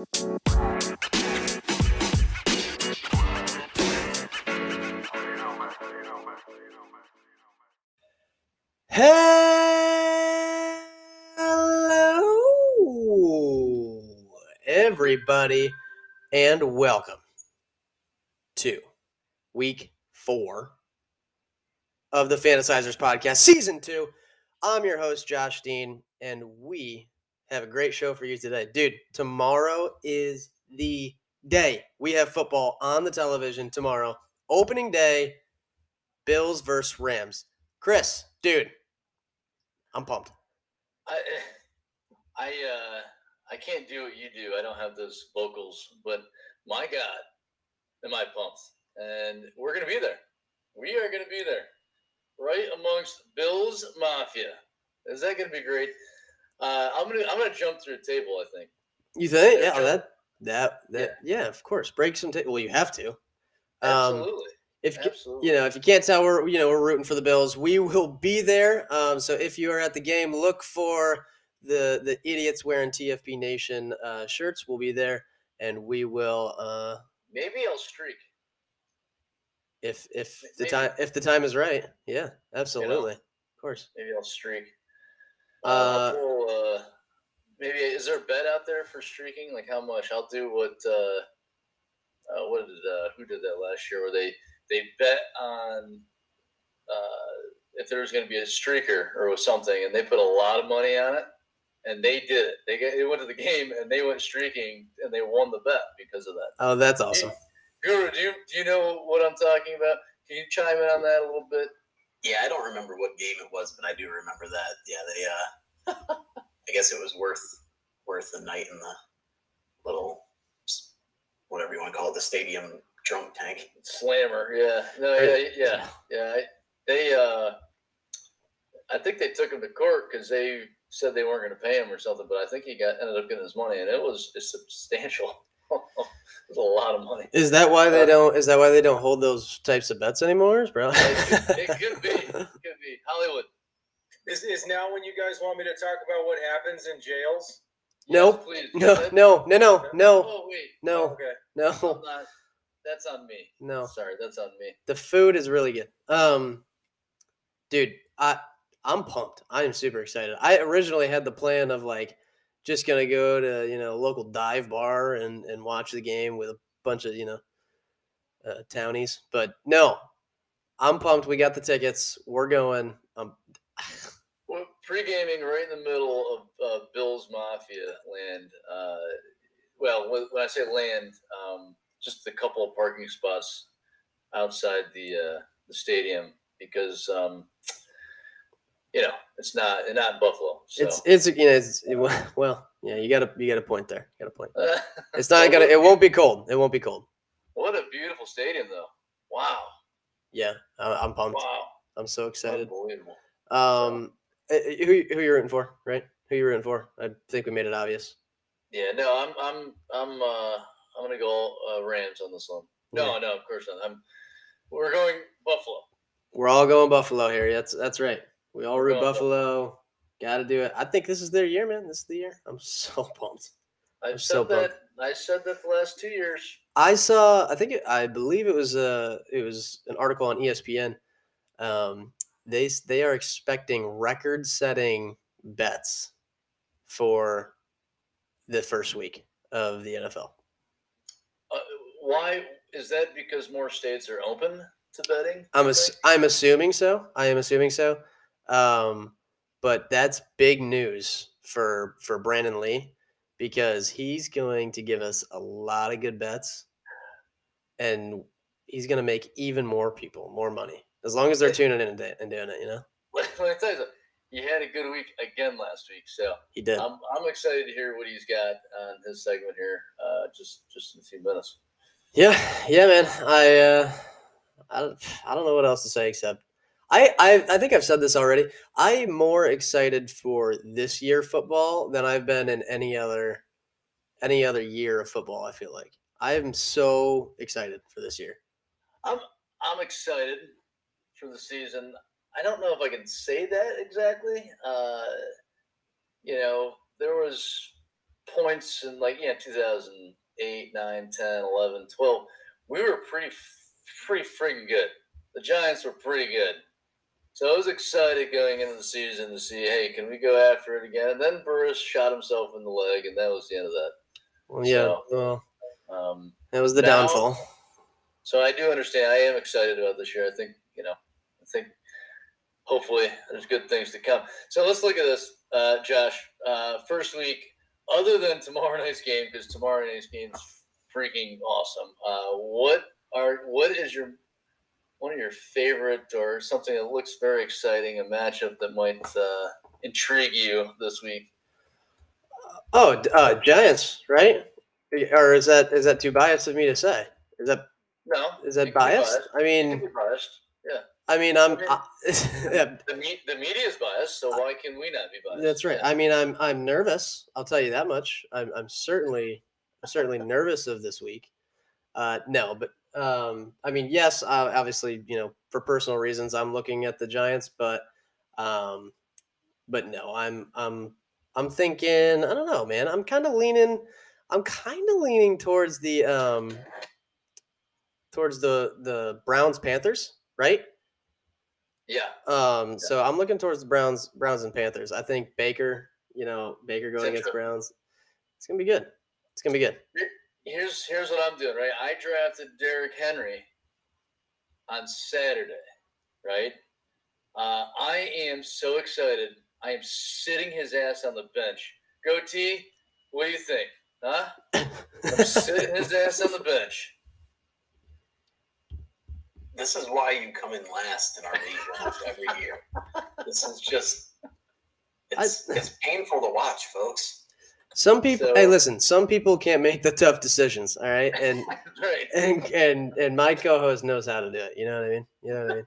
Hello, everybody, and welcome to week four of the Fantasizers podcast, season two. I'm your host, Josh Dean, and we have a great show for you today. Dude, tomorrow is the day. We have football on the television tomorrow. Opening day, Bills versus Rams. Kris, dude, I'm pumped. I I uh I can't do what you do. I don't have those vocals, but my God, am I pumped? And we're gonna be there. We are gonna be there, right amongst Bills Mafia. Is that gonna be great? Uh, I'm gonna I'm gonna jump through a table. I think. You think? Yeah, Yeah, that that that yeah. of course. Break some table. well, you have to. Um Absolutely. if you- Absolutely. you know, if you can't tell we're you know, we're rooting for the Bills. We will be there. Um so if you are at the game, look for the the idiots wearing TFP Nation uh shirts. We'll be there and we will uh Maybe I'll streak. if if the time if the time is right. Yeah, absolutely. Of course. Maybe I'll streak. Uh, Uh, uh, maybe is there a bet out there for streaking? Like how much? I'll do what. Uh, uh, what did uh, who did that last year? Where they they bet on uh, if there was going to be a streaker or something, and they put a lot of money on it, and they did it. They get, they went to the game and they went streaking, and they won the bet because of that. Oh, that's awesome. Guru, do you do you know what I'm talking about? Can you chime in on that a little bit? Yeah, I don't remember what game it was, but I do remember that. Yeah, they. Uh, I guess it was worth worth the night in the little whatever you want to call it, the stadium drunk tank. Slammer, yeah, no, yeah, yeah, yeah. I, they, uh, I think they took him to court because they said they weren't going to pay him or something. But I think he got ended up getting his money, and it was it's substantial. It was a lot of money. Is that why they Uh, don't is that why they don't hold those types of bets anymore, bro? It could be, it could be Hollywood. Is, is now when you guys want me to talk about what happens in jails? No. Yes, please. No, no, no, no, no, Oh wait, no, Okay. no, not, that's on me. no. Sorry, that's on me. The food is really good. Um, dude, I I'm pumped. I am super excited. I originally had the plan of like just gonna go to you know local dive bar and and watch the game with a bunch of you know uh, townies, but no, I'm pumped. We got the tickets. We're going. Um, Well, pre-gaming right in the middle of uh, Bill's Mafia land. Uh, well, when, when I say land, um, just a couple of parking spots outside the uh, the stadium because um, you know it's not not in Buffalo. So. it's it's you know it's it, well yeah you got a you got a point there. You got a point. It's not gonna. It won't be cold. It won't be cold. What a beautiful stadium, though! Wow, Yeah, I'm pumped. wow, I'm so excited. unbelievable. Um, uh, uh, who who you rooting for? Right? Who you rooting for? I think we made it obvious. Yeah, no, I'm I'm I'm uh, I'm gonna go uh, Rams on this one. No, no, of course not. I'm we're going Buffalo. We're all going Buffalo here. That's that's right. We all root Buffalo. Got to do it. I think this is their year, man. This is the year. I'm so pumped. I'm I've so said that. I said that the last two years. I saw. I think. It, I believe it was uh It was an article on ESPN. Um, they they are expecting record-setting bets for the first week of the NFL. Uh, why is that? Because more states are open to betting. I'm ass- I'm assuming so. I am assuming so. Um, but that's big news for for Brandon Lee because he's going to give us a lot of good bets, and he's going to make even more people more money as long as they're tuning in and, doing it. You know, Let me tell you something. You had a good week again last week, so he did. I'm, I'm excited to hear what he's got on his segment here. Uh, just just in a few minutes. Yeah, yeah, man. I uh, I I don't know what else to say except I, I I think I've said this already. I'm more excited for this year football than I've been in any other any other year of football. I feel like I am so excited for this year. I'm I'm excited for the season. I don't know if I can say that exactly. Uh, you know, there was points in like yeah 2008 9 10 11 12 we were pretty pretty freaking good the giants were pretty good so i was excited going into the season to see hey can we go after it again and then Burress shot himself in the leg and that was the end of that Well, yeah, So- well, um, that was the Now- downfall. so I do understand. I am excited about this year. I think you know. I think hopefully there's good things to come. So let's look at this, uh, Josh. Uh, first week, other than tomorrow night's game, because tomorrow night's game is freaking awesome. Uh, what are what is your one of your favorite or something that looks very exciting, a matchup that might uh, intrigue you this week? Oh, uh, Giants, right? Or is that is that too biased of me to say? Is that No, is that biased? biased. I mean, biased. Yeah, I mean, I'm. Okay. I, yeah, the me- the media is biased, so why can we not be biased? that's right. I mean, I'm I'm nervous. I'll tell you that much. I'm I'm certainly I'm certainly nervous of this week. Uh, no, but um, I mean, yes, uh, obviously, you know, for personal reasons, I'm looking at the Giants, but um, but no, I'm I'm I'm thinking. I don't know, man. I'm kind of leaning. I'm kind of leaning towards the um towards the the Browns Panthers, right? Yeah, Um, so I'm looking towards the Browns, Browns and Panthers. I think Baker, you know, Baker going against. Browns, it's gonna be good. It's gonna be good. Here's here's what I'm doing, right? I drafted Derrick Henry on Saturday, right? Uh, I am so excited. I am sitting his ass on the bench. Goatee, what do you think? Huh? I'm sitting his ass on the bench. This is why you come in last in our league almost every year. This is just it's it's painful to watch, folks. Some people, hey, listen. Some people can't make the tough decisions. All right, and right. and and and my co-host knows how to do it. You know what I mean? You know what I mean?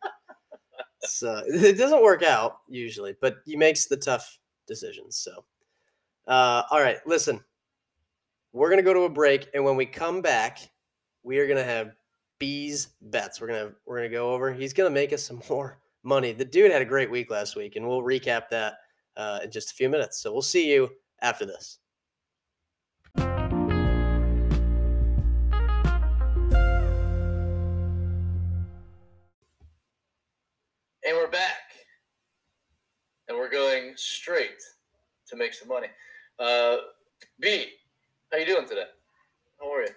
So it doesn't work out usually, but he makes the tough decisions. So, uh, all right, listen. We're gonna go to a break, and when we come back, we are gonna have B's bets. We're gonna we're gonna go over. He's gonna make us some more money. The dude had a great week last week, and we'll recap that uh, in just a few minutes. So we'll see you after this. Going straight to make some money. Uh, B, how you doing today? How are you?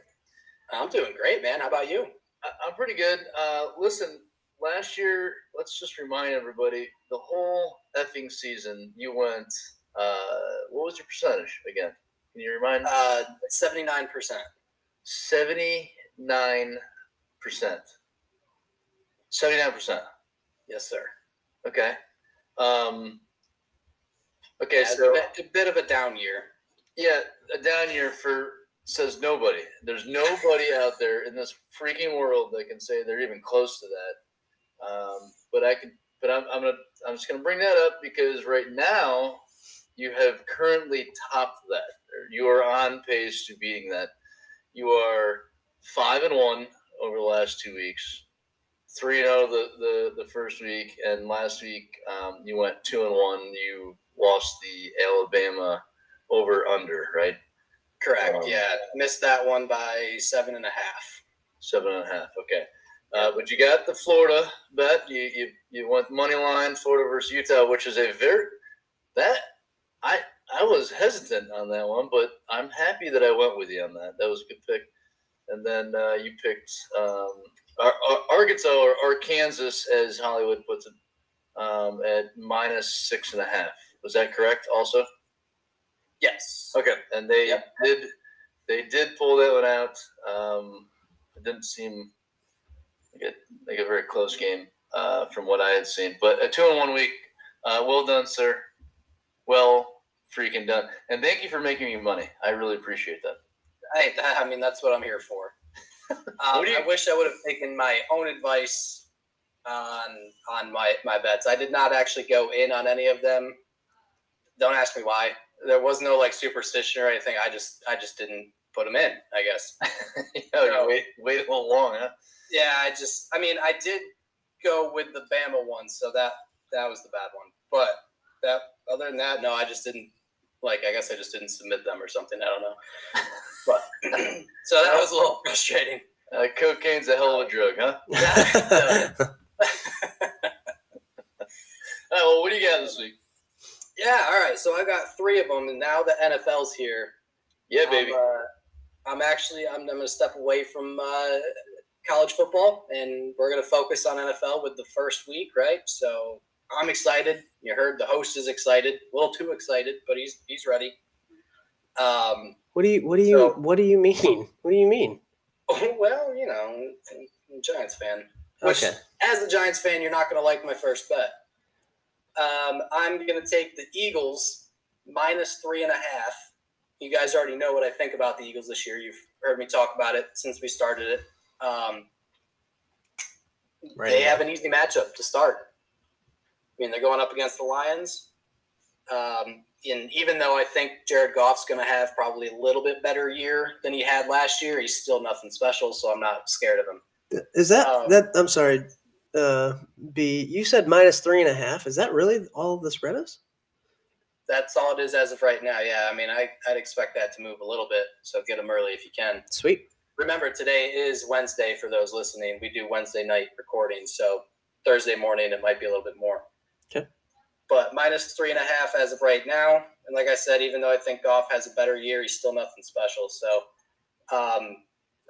I'm doing great, man. How about you? I, I'm pretty good. Uh, listen, last year, let's just remind everybody, the whole effing season, you went, uh, what was your percentage again? Can you remind me? Uh, seventy nine percent. 79%. 79%. Yes, sir. Okay. Um, okay, Yeah, so. a, bit, of a down year. Yeah, a down year for says nobody. There's nobody out there in this freaking world that can say they're even close to that. Um, but I can, but I'm, I'm gonna, I'm just gonna bring that up because right now you have currently topped that. You are on pace to beating that. You are five and one over the last two weeks. Three and zero the, the the first week, and last week um, you went two and one. You lost the Alabama over under, right? Correct. Um, yeah, missed that one by seven and a half. Seven and a half. Okay. Uh, but you got the Florida bet. You, you you went money line Florida versus Utah, which is a very that I I was hesitant on that one, but I'm happy that I went with you on that. That was a good pick. And then uh, you picked um, Ar- Ar- Arkansas or, or Kansas, as Hollywood puts it, um, at minus six and a half. Was that correct? Also. Yes. Okay, and they Yep. did they did pull that one out. Um, it didn't seem like a, like a very close game uh, from what I had seen, but a two in one week. Uh, well done, sir. Well freaking done, and thank you for making me money. I really appreciate that. Hey, that, I mean that's what I'm here for. Um, you- I wish I would have taken my own advice on on my my bets. I did not actually go in on any of them. Don't ask me why. There was no like superstition or anything. I just I just didn't put them in. I guess. you know, you wait wait a little long, huh? Yeah, I just I mean I did go with the Bama one, so that that was the bad one. But that other than that, no, I just didn't Like I guess I just didn't submit them or something. I don't know. But so that was a little frustrating. Uh, cocaine's a hell of a drug, huh? All right, well, what do you got this week? Yeah, all right. So I got three of them, and now the NFL's here. Yeah, baby. I'm, uh, I'm actually I'm, I'm going to step away from uh, college football, and we're going to focus on NFL with the first week, right? So I'm excited. You heard the host is excited, a little too excited, but he's he's ready. Um, what do you what do you So- what do you mean? What do you mean? well, you know, I'm a Giants fan. Which, Okay. as a Giants fan, you're not going to like my first bet. Um, I'm going to take the Eagles minus three and a half. You guys already know what I think about the Eagles this year. You've heard me talk about it since we started it. Um, Right. they have an easy matchup to start. I mean, they're going up against the Lions. Um, and even though I think Jared Goff's going to have probably a little bit better year than he had last year, he's still nothing special. So I'm not scared of him. Is that Um, that? I'm sorry. Uh, B. You said minus three and a half. Is that really all the spread is? That's all it is as of right now. Yeah, I mean, I, I'd expect that to move a little bit. So get them early if you can. Sweet. Remember, today is Wednesday for those listening. We do Wednesday night recording, So Thursday morning, it might be a little bit more. Okay. But minus three and a half as of right now. And like I said, even though I think Goff has a better year, he's still nothing special. So um,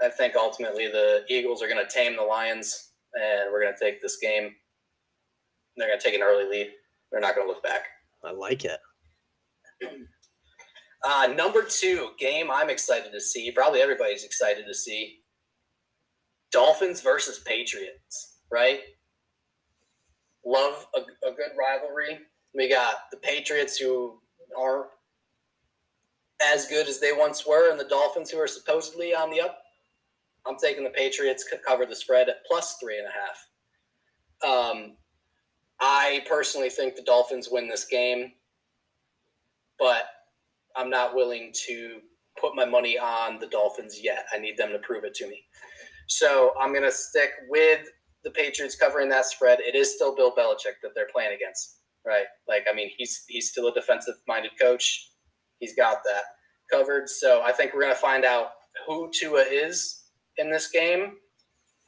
I think ultimately the Eagles are going to tame the Lions, and we're going to take this game. They're going to take an early lead. They're not going to look back. I like it. Uh, number two game I'm excited to see. Probably everybody's excited to see. Dolphins versus Patriots, right? Love a, a good rivalry. We got the Patriots who aren't as good as they once were, and the Dolphins who are supposedly on the up. I'm taking the Patriots cover the spread at plus three and a half. Um, I personally think the Dolphins win this game, but I'm not willing to put my money on the Dolphins yet. I need them to prove it to me. So I'm going to stick with the Patriots covering that spread. It is still Bill Belichick that they're playing against, right? Like, I mean, he's he's still a defensive-minded coach. He's got that covered. So I think we're going to find out who Tua is in this game.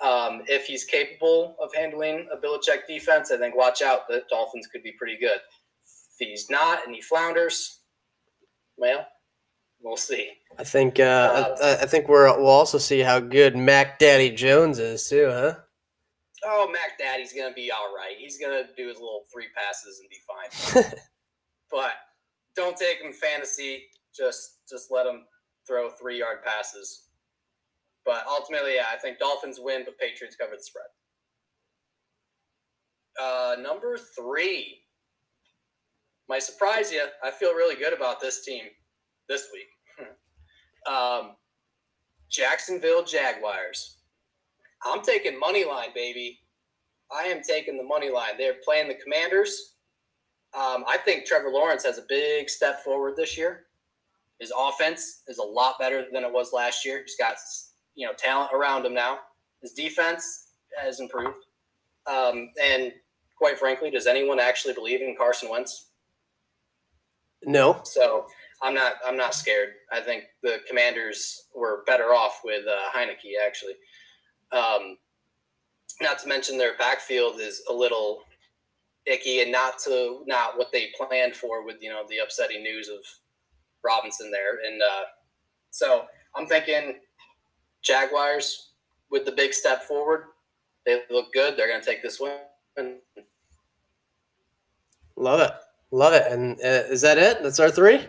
Um, if he's capable of handling a Belichick defense, I think watch out. The Dolphins could be pretty good. If he's not and he flounders, well, we'll see. I think uh, I, I think we're we'll also see how good Mac Daddy Jones is too, huh? Oh, Mac Daddy's gonna be all right. He's gonna do his little three passes and be fine. but don't take him fantasy. Just just let him throw three yard passes. But ultimately, yeah, I think Dolphins win, but Patriots cover the spread. Uh, number three might surprise you. I feel really good about this team this week. um, Jacksonville Jaguars. I'm taking money line, baby. I am taking the money line. They're playing the Commanders. Um, I think Trevor Lawrence has a big step forward this year. His offense is a lot better than it was last year. He's got you know talent around him now. His defense has improved. Um, and quite frankly, does anyone actually believe in Carson Wentz? no. So I'm not I'm not scared. I think the Commanders were better off with uh, Heinicke actually. Um, not to mention their backfield is a little icky and not to not what they planned for with you know the upsetting news of Robinson there and uh, so I'm thinking Jaguars with the big step forward. They look good. They're going to take this win. Love it. Love it. And uh, is that it? That's our three?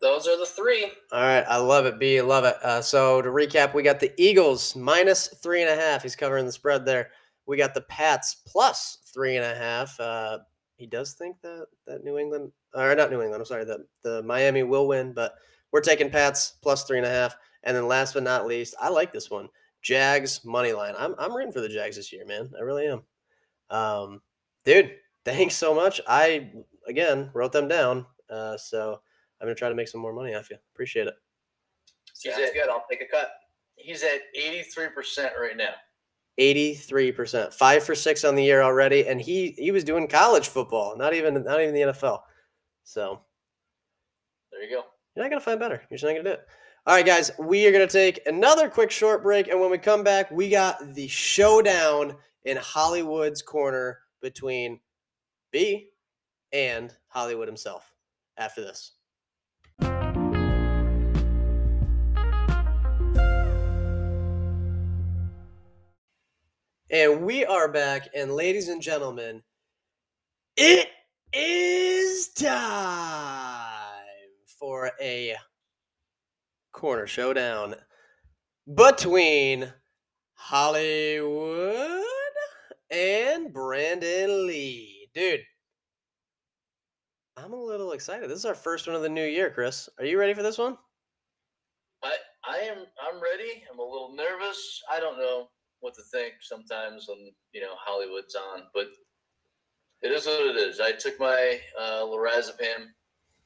Those are the three. All right. I love it, B. Love it. Uh, so to recap, we got the Eagles minus three and a half. He's covering the spread there. We got the Pats plus three and a half. Uh, he does think that that New England, or not New England, I'm sorry, that the Miami will win, but we're taking Pats plus three and a half. And then last but not least, I like this one. Jags money line. I'm I'm rooting for the Jags this year, man. I really am. Um, dude, thanks so much. I again wrote them down. Uh, so I'm gonna try to make some more money off you. Appreciate it. Sounds good. I'll take a cut. He's at 83% right now. 83%. Five for six on the year already. And he he was doing college football, not even not even the NFL. So There you go. You're not gonna find better. You're just not gonna do it. All right, guys, we are gonna take another quick short break, and when we come back, we got the showdown in Hollywood's corner between B and Hollywood himself. After this. And we are back, and ladies and gentlemen, it is time for a corner showdown between Hollywood and Brandon Lee. Dude, I'm a little excited. This is our first one of the new year, Kris. Are you ready for this one? I I am I'm ready. I'm a little nervous. I don't know what to think sometimes when you know Hollywood's on, but it is what it is. I took my uh, lorazepam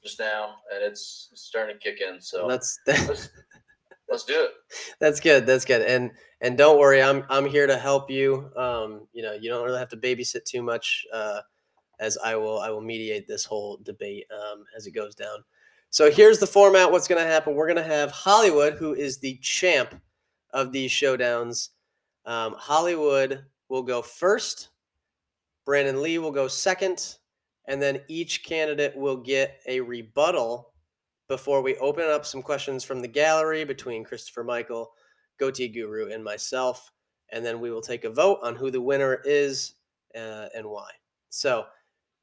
just now, and it's starting to kick in. So That's let's, let's do it. That's good. That's good. And and don't worry, I'm I'm here to help you. Um, you know, you don't really have to babysit too much. Uh, as I will I will mediate this whole debate um, as it goes down. So here's the format. What's going to happen? We're going to have Hollywood, who is the champ of these showdowns. Um, Hollywood will go first. Brandon Lee will go second, and then each candidate will get a rebuttal before we open up some questions from the gallery between Christopher Michael, Goatee Guru, and myself. And then we will take a vote on who the winner is uh, and why. So,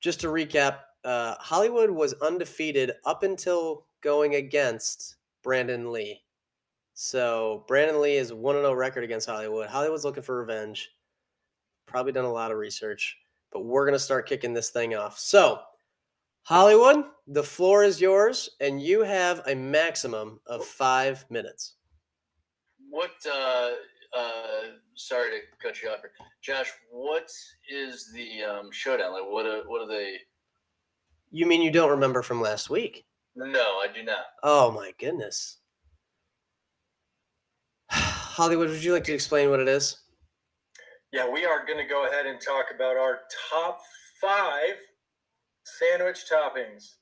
just to recap, uh, Hollywood was undefeated up until going against Brandon Lee. So, Brandon Lee is 1 0 record against Hollywood. Hollywood's looking for revenge. Probably done a lot of research, but we're going to start kicking this thing off. So, Hollywood, the floor is yours, and you have a maximum of five minutes. What? Uh, uh, sorry to cut you off, here. Josh. What is the um, showdown? Like, what? Are, what are they? You mean you don't remember from last week? No, I do not. Oh my goodness. Hollywood, would you like to explain what it is? Yeah, we are going to go ahead and talk about our top five sandwich toppings.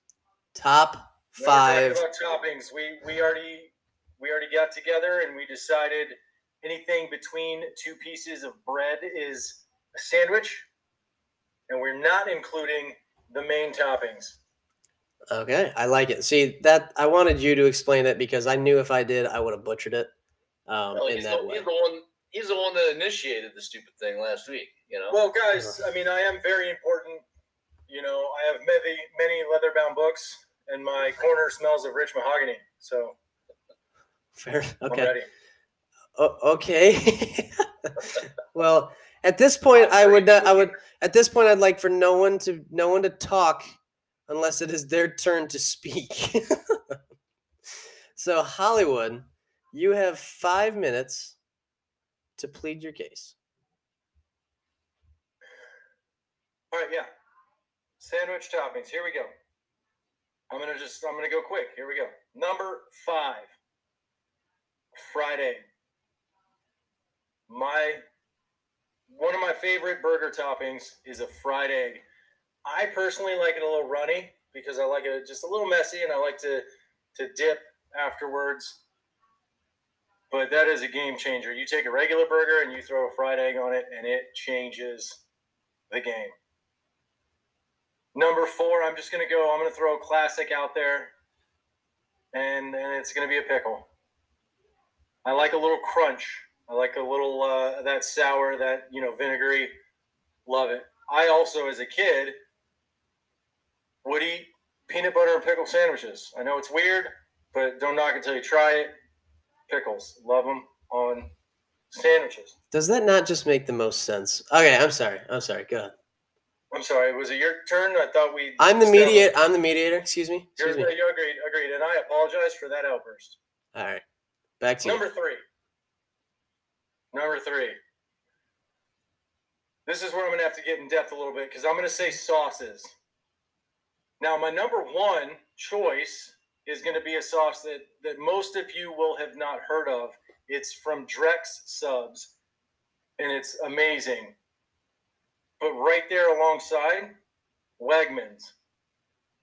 Top When we're talking five. about toppings. We we already we already got together and we decided anything between two pieces of bread is a sandwich, and we're not including the main toppings. Okay, I like it. See that I wanted you to explain it because I knew if I did, I would have butchered it um, Well, in he's, that the, way. he's the one. He's the one that initiated the stupid thing last week. You know. Well, guys, I mean, I am very important. You know, I have many many leather-bound books, and my corner smells of rich mahogany. So Fair. I'm Okay. ready. O- okay. well, at this point, I would. Uh, I would. At this point, I'd like for no one to no one to talk unless it is their turn to speak. so, Hollywood, you have five minutes to plead your case. All right, yeah. Sandwich toppings. Here we go. I'm gonna just I'm gonna go quick. Here we go. Number five. Fried egg. My one of my favorite burger toppings is a fried egg. I personally like it a little runny because I like it just a little messy and I like to to dip afterwards. But that is a game changer. You take a regular burger and you throw a fried egg on it and it changes the game. Number four, I'm just gonna go. I'm gonna throw a classic out there, and and it's gonna be a pickle. I like a little crunch. I like a little uh, that sour, that you know vinegary. Love it. I also, as a kid, would eat peanut butter and pickle sandwiches. I know it's weird, but don't knock until you try it. Pickles, love them on sandwiches. Does that not just make the most sense? Okay, I'm sorry. I'm sorry. Go ahead. I'm sorry. Was it your turn? I thought we. I'm the mediator. I'm the mediator. Excuse me. You're, Excuse me. you agreed. Agreed. And I apologize for that outburst. All right. Back to you. Number three. Number three. This is where I'm to have to get in depth a little bit because I'm to say sauces. Now, my number one choice is going to be a sauce that, that most of you will have not heard of. It's from Drex Subs, and it's amazing. But right there alongside, Wegmans.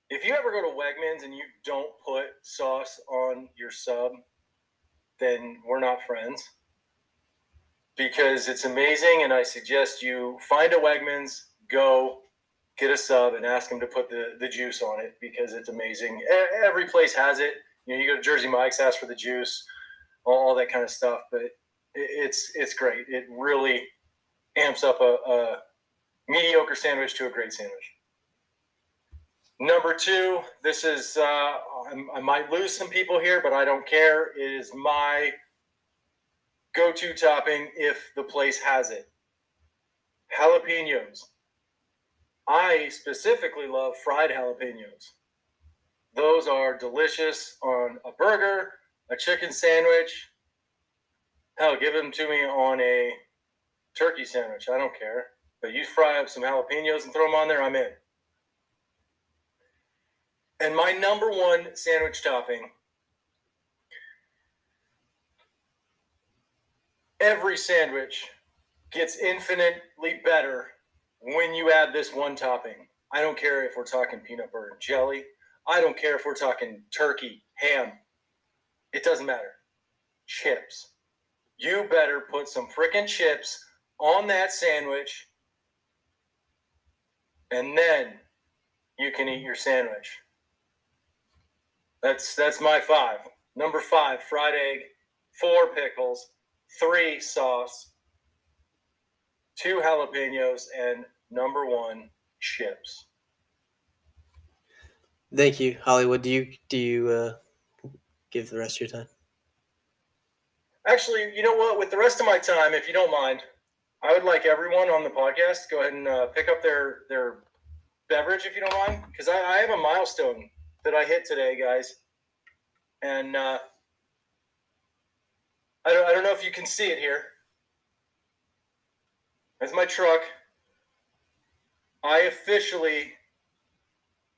if you ever go to Wegmans and you don't put sauce on your sub, then we're not friends. Because it's amazing, and I suggest you find a Wegmans, go get a sub, and ask them to put the, the juice on it because it's amazing. Every place has it. You know, you go to Jersey Mike's, ask for the juice, all, that kind of stuff. But it, it's it's great. It really amps up a, a mediocre sandwich to a great sandwich. Number two, this is, uh, I'm- I might lose some people here, but I don't care. It is my go to topping if the place has it. Jalapenos. I specifically love fried jalapenos. Those are delicious on a burger, a chicken sandwich. Hell, give them to me on a turkey sandwich. I don't care. But you fry up some jalapenos and throw them on there, I'm in. And my number one sandwich topping. Every sandwich gets infinitely better when you add this one topping. I don't care if we're talking peanut butter and jelly. I don't care if we're talking turkey, ham. It doesn't matter. Chips. You better put some freaking chips on that sandwich and then you can eat your sandwich. That's that's my five. Number five, fried egg, four pickles, three sauce, two jalapenos, and number one chips. Thank you, Hollywood. Do you do you uh, give the rest of your time? Actually, you know what? With the rest of my time, if you don't mind, I would like everyone on the podcast to go ahead and uh, pick up their their beverage, if you don't mind, because I, I have a milestone that I hit today, guys, and uh, I don't I don't know if you can see it here. That's my truck. I officially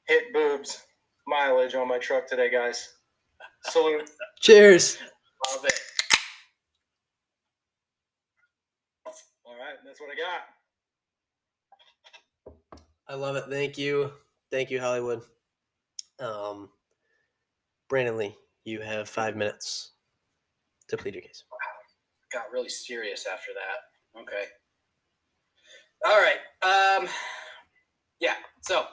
hit boobs mileage on my truck today, guys. Salute. Cheers. Love it. All right, that's what I got. I love it. Thank you. Thank you, Hollywood. Um, Brandon Lee, you have five minutes to plead your case. Wow. got really serious after that. Okay. All right. Um yeah, so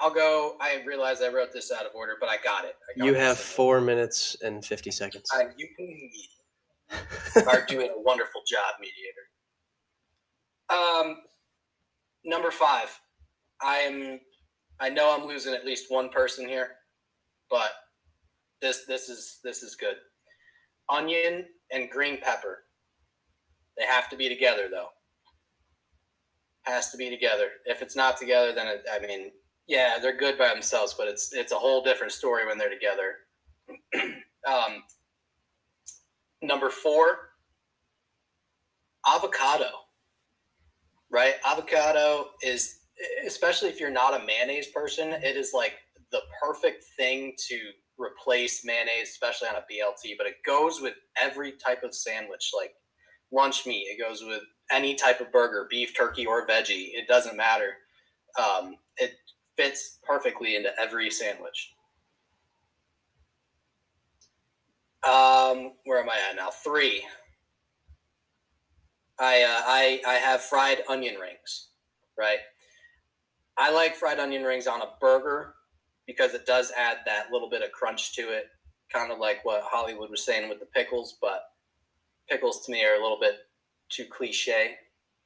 I'll go. I realize I wrote this out of order, but I got it. I got You have four minutes and 50 seconds. I, you are doing a wonderful job, mediator. Um, number five. I am. I know I'm losing at least one person here, but this this is this is good. Onion and green pepper. They have to be together, though. Has to be together. If it's not together, then it, I mean, yeah, they're good by themselves, but it's it's a whole different story when they're together. um, number four, avocado. Right, avocado is especially if you're not a mayonnaise person, it is like the perfect thing to replace mayonnaise, especially on a BLT. But it goes with every type of sandwich, like lunch meat. It goes with any type of burger, beef, turkey, or veggie. It doesn't matter. Um, it fits perfectly into every sandwich. Um, where am I at now? Three. I uh, I I have fried onion rings, right? I like fried onion rings on a burger because it does add that little bit of crunch to it, kind of like what Hollywood was saying with the pickles. But pickles to me are a little bit too cliche,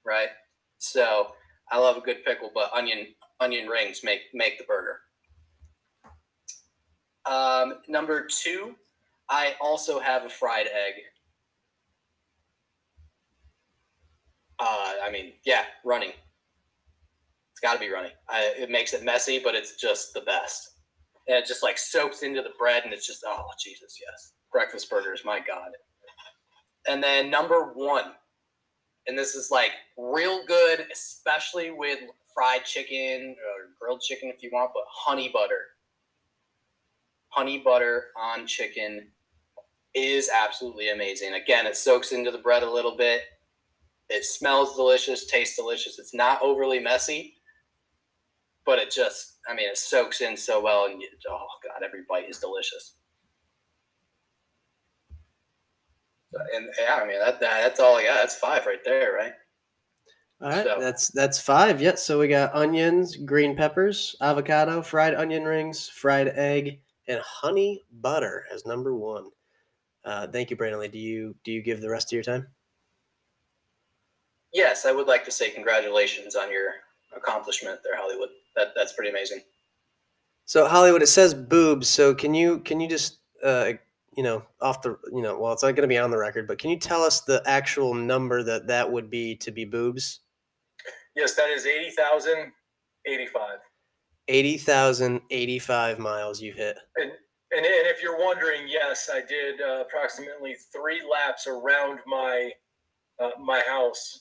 right? So I love a good pickle, but onion onion rings make make the burger. Um, number two, I also have a fried egg. Uh, I mean, yeah, running. It's got to be running. I, it makes it messy, but it's just the best. And it just like soaks into the bread, and it's just oh Jesus, yes, breakfast burgers, my God. And then number one, and this is like real good, especially with fried chicken or grilled chicken if you want, but honey butter. Honey butter on chicken is absolutely amazing. Again, it soaks into the bread a little bit. It smells delicious, tastes delicious. It's not overly messy, but it just I mean, it soaks in so well, and you, oh god, every bite is delicious. And yeah, I mean that, that that's all I got. That's five right there, right? All right, So- that's that's five. Yep. So we got onions, green peppers, avocado, fried onion rings, fried egg, and honey butter as number one. Uh, thank you, Brandon Lee. Do you do you give the rest of your time? Yes, I would like to say congratulations on your accomplishment there, Hollywood. That that's pretty amazing. So Hollywood, it says boobs. So can you can you just uh, you know off the you know well it's not going to be on the record, but can you tell us the actual number that that would be to be boobs? Yes, that is eighty thousand eighty-five. Eighty thousand eighty-five miles you hit. And, and and if you're wondering, yes, I did uh, approximately three laps around my uh, my house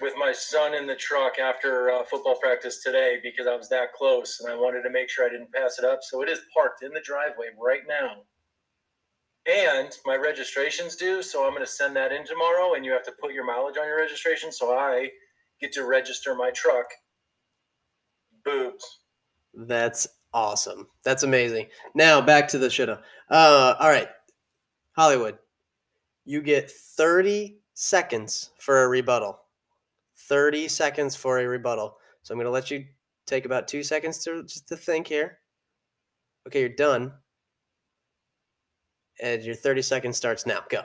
with my son in the truck after uh, football practice today because I was that close and I wanted to make sure I didn't pass it up. So it is parked in the driveway right now. And my registration's due, so I'm going to send that in tomorrow, and you have to put your mileage on your registration. So I get to register my truck. Boobs. That's awesome. That's amazing. Now back to the shoulda. Uh, all right, Hollywood, you get thirty seconds for a rebuttal. Thirty seconds for a rebuttal. So I'm gonna let you take about two seconds to just to think here. Okay, you're done. And your 30 seconds starts now. Go.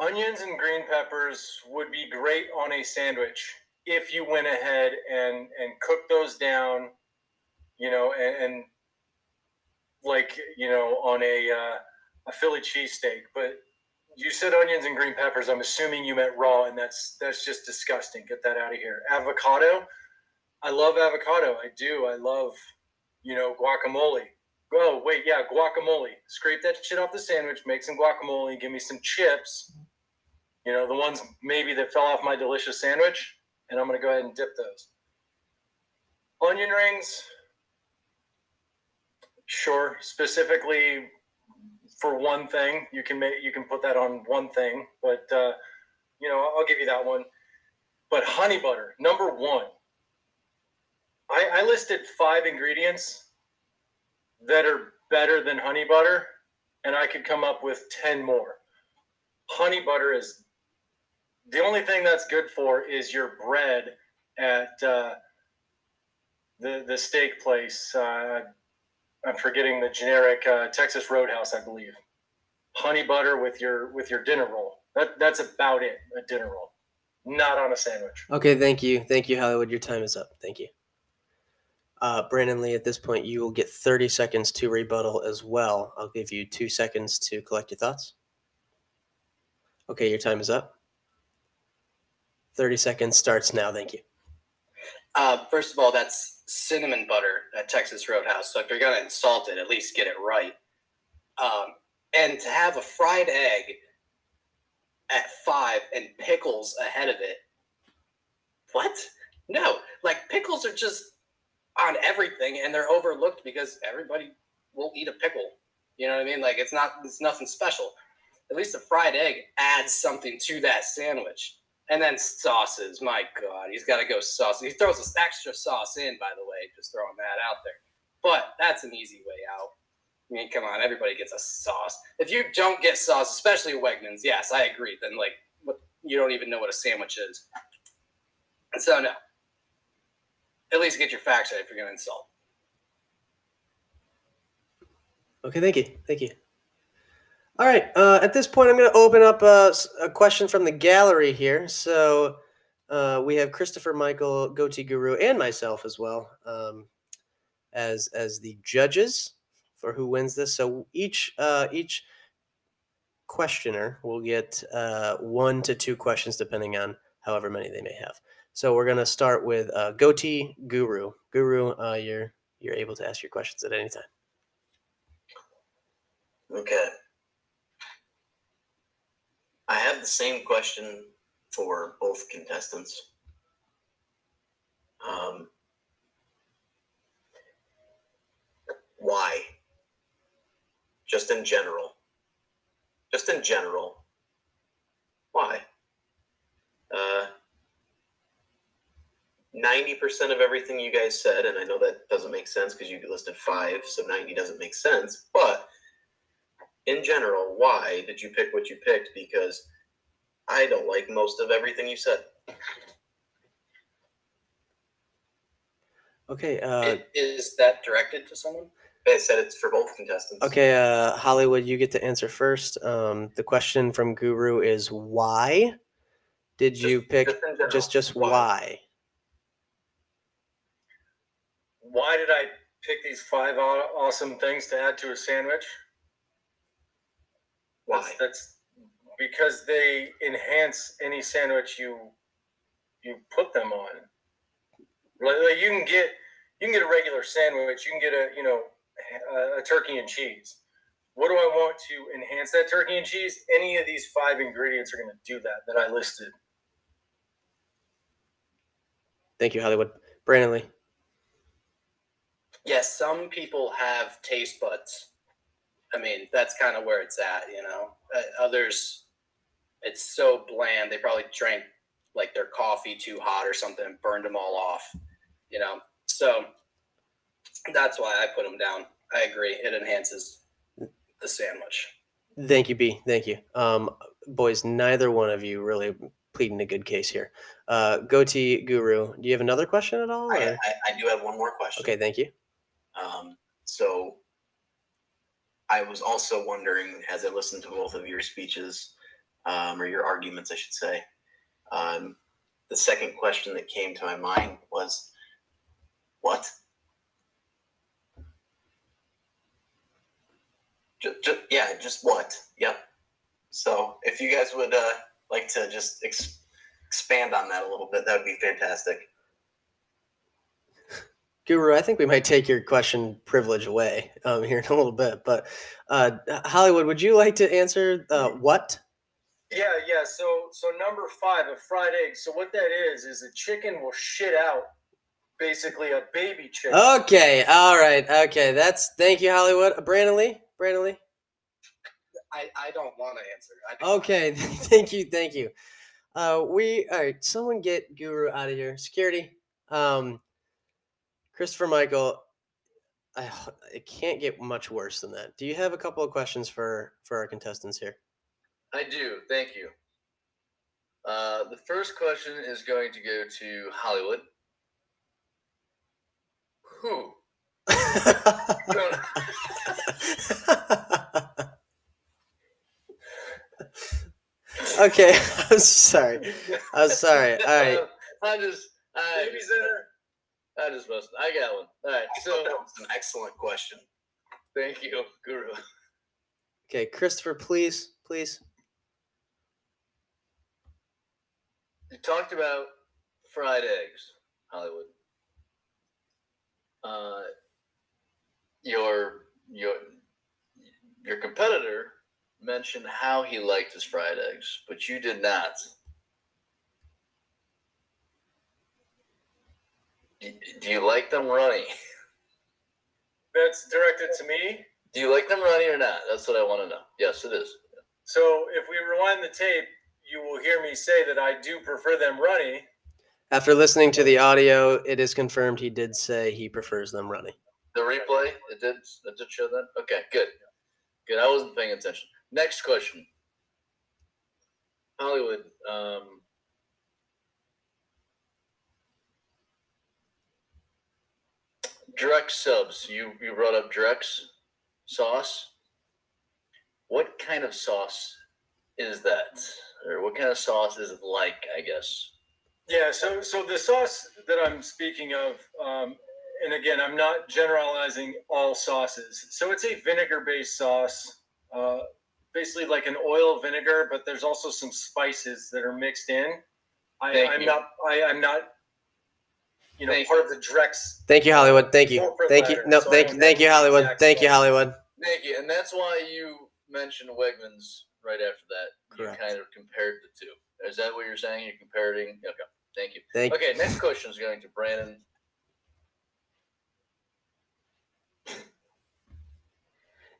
Onions and green peppers would be great on a sandwich if you went ahead and and cooked those down, you know, and, and like you know on a uh, a Philly cheesesteak. But you said onions and green peppers. I'm assuming you meant raw, and that's that's just disgusting. Get that out of here. Avocado. I love avocado. I do. I love you know guacamole. Oh wait, yeah, guacamole. Scrape that shit off the sandwich. Make some guacamole. Give me some chips you know, the ones maybe that fell off my delicious sandwich, and I'm to go ahead and dip those. Onion rings, sure. Specifically for one thing, you can make you can put that on one thing, but uh, you know, I'll give you that one. But honey butter, number one. I, I listed five ingredients that are better than honey butter, and I could come up with ten more honey butter is the only thing that's good for is your bread at uh, the the steak place. Uh, I'm forgetting the generic uh, Texas Roadhouse, I believe. Honey butter with your with your dinner roll. That that's about it. A dinner roll, not on a sandwich. Okay, thank you. Thank you, Hollywood. Your time is up. Thank you. Uh, Brandon Lee, at this point, you will get 30 seconds to rebuttal as well. I'll give you two seconds to collect your thoughts. Okay, your time is up. 30 seconds starts now. Thank you. Uh, first of all, that's cinnamon butter at Texas Roadhouse. So if you're gonna insult it, at least get it right. Um, and to have a fried egg at five and pickles ahead of it. What? No, like pickles are just on everything, and they're overlooked because everybody will eat a pickle. You know what I mean? Like it's not it's nothing special. At least a fried egg adds something to that sandwich. And then sauces. My God, he's got to go sauce. He throws this extra sauce in, by the way, just throwing that out there. But that's an easy way out. I mean, come on, everybody gets a sauce. If you don't get sauce, especially Wegmans, yes, I agree. Then like, what, you don't even know what a sandwich is. So no. At least get your facts right if you're going to insult. Okay, thank you. Thank you. All right. Uh, at this point, I'm going to open up a question from the gallery here. So uh, we have Christopher, Michael, Goatee Guru, and myself as well um, as as the judges for who wins this. So each uh, each questioner will get uh, one to two questions, depending on however many they may have. So we're to start with uh, Goatee Guru. Guru, uh, you're you're able to ask your questions at any time. Okay. I have the same question for both contestants. Um, why? Just in general. Just in general. Why? Uh, ninety percent of everything you guys said, and I know that doesn't make sense because you listed five, so ninety doesn't make sense. But in general, why did you pick what you picked? Because I don't like most of everything you said. Okay. Uh, I- Is that directed to someone? I said it's for both contestants. okay. Uh, Hollywood, you get to answer first. Um, the question from Guru is why did Just- you pick just just just why? why? Why did I pick these five awesome things to add to a sandwich? Why? That's, that's because they enhance any sandwich you you put them on. Like, like you can get you can get a regular sandwich. You can get a you know a, a turkey and cheese. What do I want to enhance that turkey and cheese? Any of these five ingredients are going to do that that I listed. Thank you, Hollywood. Brandon Lee. Yes, some people have taste buds. I mean, that's kind of where it's at, you know. Uh, others, it's so bland. They probably drank like their coffee too hot or something and burned them all off, you know. So that's why I put them down. I agree. It enhances the sandwich. Thank you, B. Thank you. Um, boys, neither one of you really pleading a good case here. Uh, goatee guru, do you have another question at all? I, I, I do have one more question. Okay, thank you. Um, so I was also wondering, as I listened to both of your speeches, um, or your arguments, I should say, um, the second question that came to my mind was, what? Just, just, yeah, just what? Yep. So if you guys would uh, like to just ex- expand on that a little bit, that would be fantastic. Guru, I think we might take your question privilege away um, here in a little bit. But uh, Hollywood, would you like to answer uh, what? Yeah, yeah. So so number five, a fried egg. So what that is is a chicken will shit out basically a baby chicken. Okay, all right, okay. That's thank you, Hollywood. Uh, Brandon Lee, Brandon Lee. I, I don't want to answer. I don't- Okay, thank you, thank you. Uh, we all right. Someone get Guru out of here. Security. Um, Christopher Michael. I, it can't get much worse than that. Do you have a couple of questions for for our contestants here? I do. Thank you. Uh, the first question is going to go to Hollywood. Who? okay, I'm sorry. I'm sorry. All right. I just, I, Babysitter. I just must. I got one. All right. I So that was an excellent question. thank you, Guru. Okay, Christopher, please, please. You talked about fried eggs, Hollywood. Uh, your your your competitor mentioned how he liked his fried eggs, but you did not. Do do you like them runny? That's directed to me. Do you like them runny or not? That's what I want to know. Yes, it is. So if we rewind the tape, you will hear me say that I do prefer them runny. After listening to the audio, it is confirmed he did say he prefers them running. The replay, it did, it did show that? Okay, good. Good. I wasn't paying attention. Next question. Hollywood, um, Drex subs. You you brought up Drex sauce. What kind of sauce is that? Or what kind of sauce is it like, I guess? Yeah. So so the sauce that I'm speaking of, um, and again, I'm not generalizing all sauces. So it's a vinegar-based sauce, uh, basically like an oil vinegar, but there's also some spices that are mixed in. I, you. not. I, I'm not. You know, Thank part of the Drex Thank you, Hollywood. Thank you. Corporate Thank you. No, so thank you. Thank you, Hollywood. exact Thank you. Hollywood. Thank you. And that's why you mentioned Wegmans right after that. Correct. You kind of compared the two. Is that what you're saying? You're comparing? Okay. Thank you. Thank Okay, next question is going to Brandon.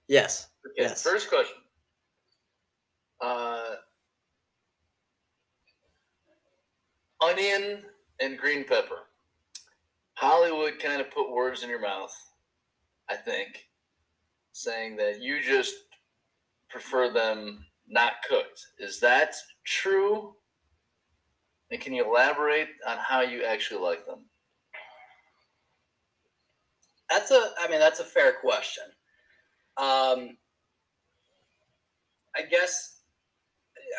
Yes. Okay, Yes. First question. Uh, onion and green pepper. Hollywood kind of put words in your mouth, I think, saying that you just prefer them not cooked. Is that true? And can you elaborate on how you actually like them? That's a, I mean, that's a fair question. Um, I guess,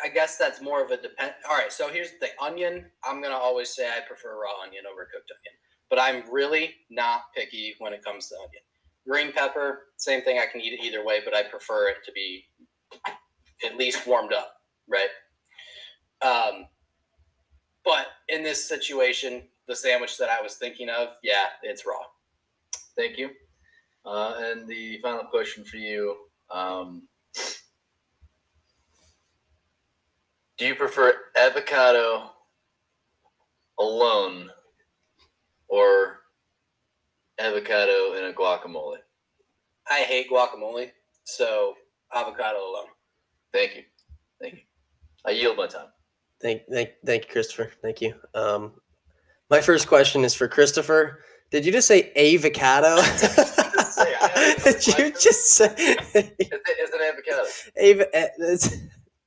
I guess that's more of a depend. All right, so here's the thing: onion. I'm gonna always say I prefer raw onion over cooked onion, but I'm really not picky when it comes to onion. Green pepper, same thing. I can eat it either way, but I prefer it to be at least warmed up, right? Um, but in this situation, the sandwich that I was thinking of, yeah, it's raw. Thank you. Uh, and the final question for you um, Do you prefer avocado alone or avocado in a guacamole? I hate guacamole, so avocado alone. Thank you. Thank you. I yield my time. Thank, thank, thank you, Christopher. Thank you. Um, my first question is for Christopher. Did you just say avocado? Did you just say Is it, is it avocado? ava- that's-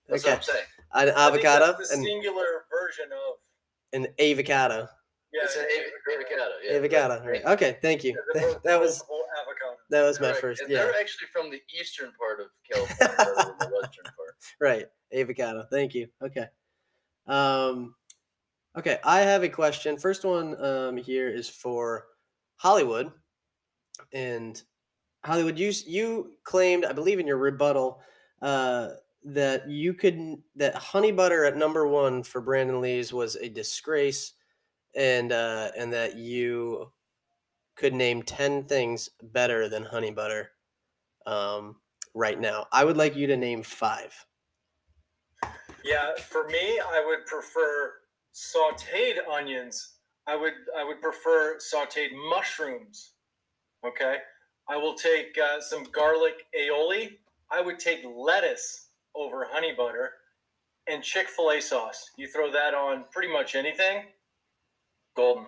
That's okay? what I'm saying. An I think avocado that's the and singular version of an avocado. Yeah. It's an avocado. Yeah. Avocado. Right. Okay. Thank you. as opposed That was avocado. that was my first. And Yeah. They're actually from the eastern part of California rather than the western part. Right. Avocado. Thank you. Okay. Um okay, I have a question. First one um here is for Hollywood. And Hollywood you you claimed I believe in your rebuttal uh that you could that honey butter at number 1 for Brandon Lee's was a disgrace and uh and that you could name 10 things better than honey butter um right now. I would like you to name 5. Yeah, for me, I would prefer sautéed onions. I would I would prefer sautéed mushrooms. Okay, I will take uh, some garlic aioli. I would take lettuce over honey butter, and Chick Fil A sauce. You throw that on pretty much anything. Golden.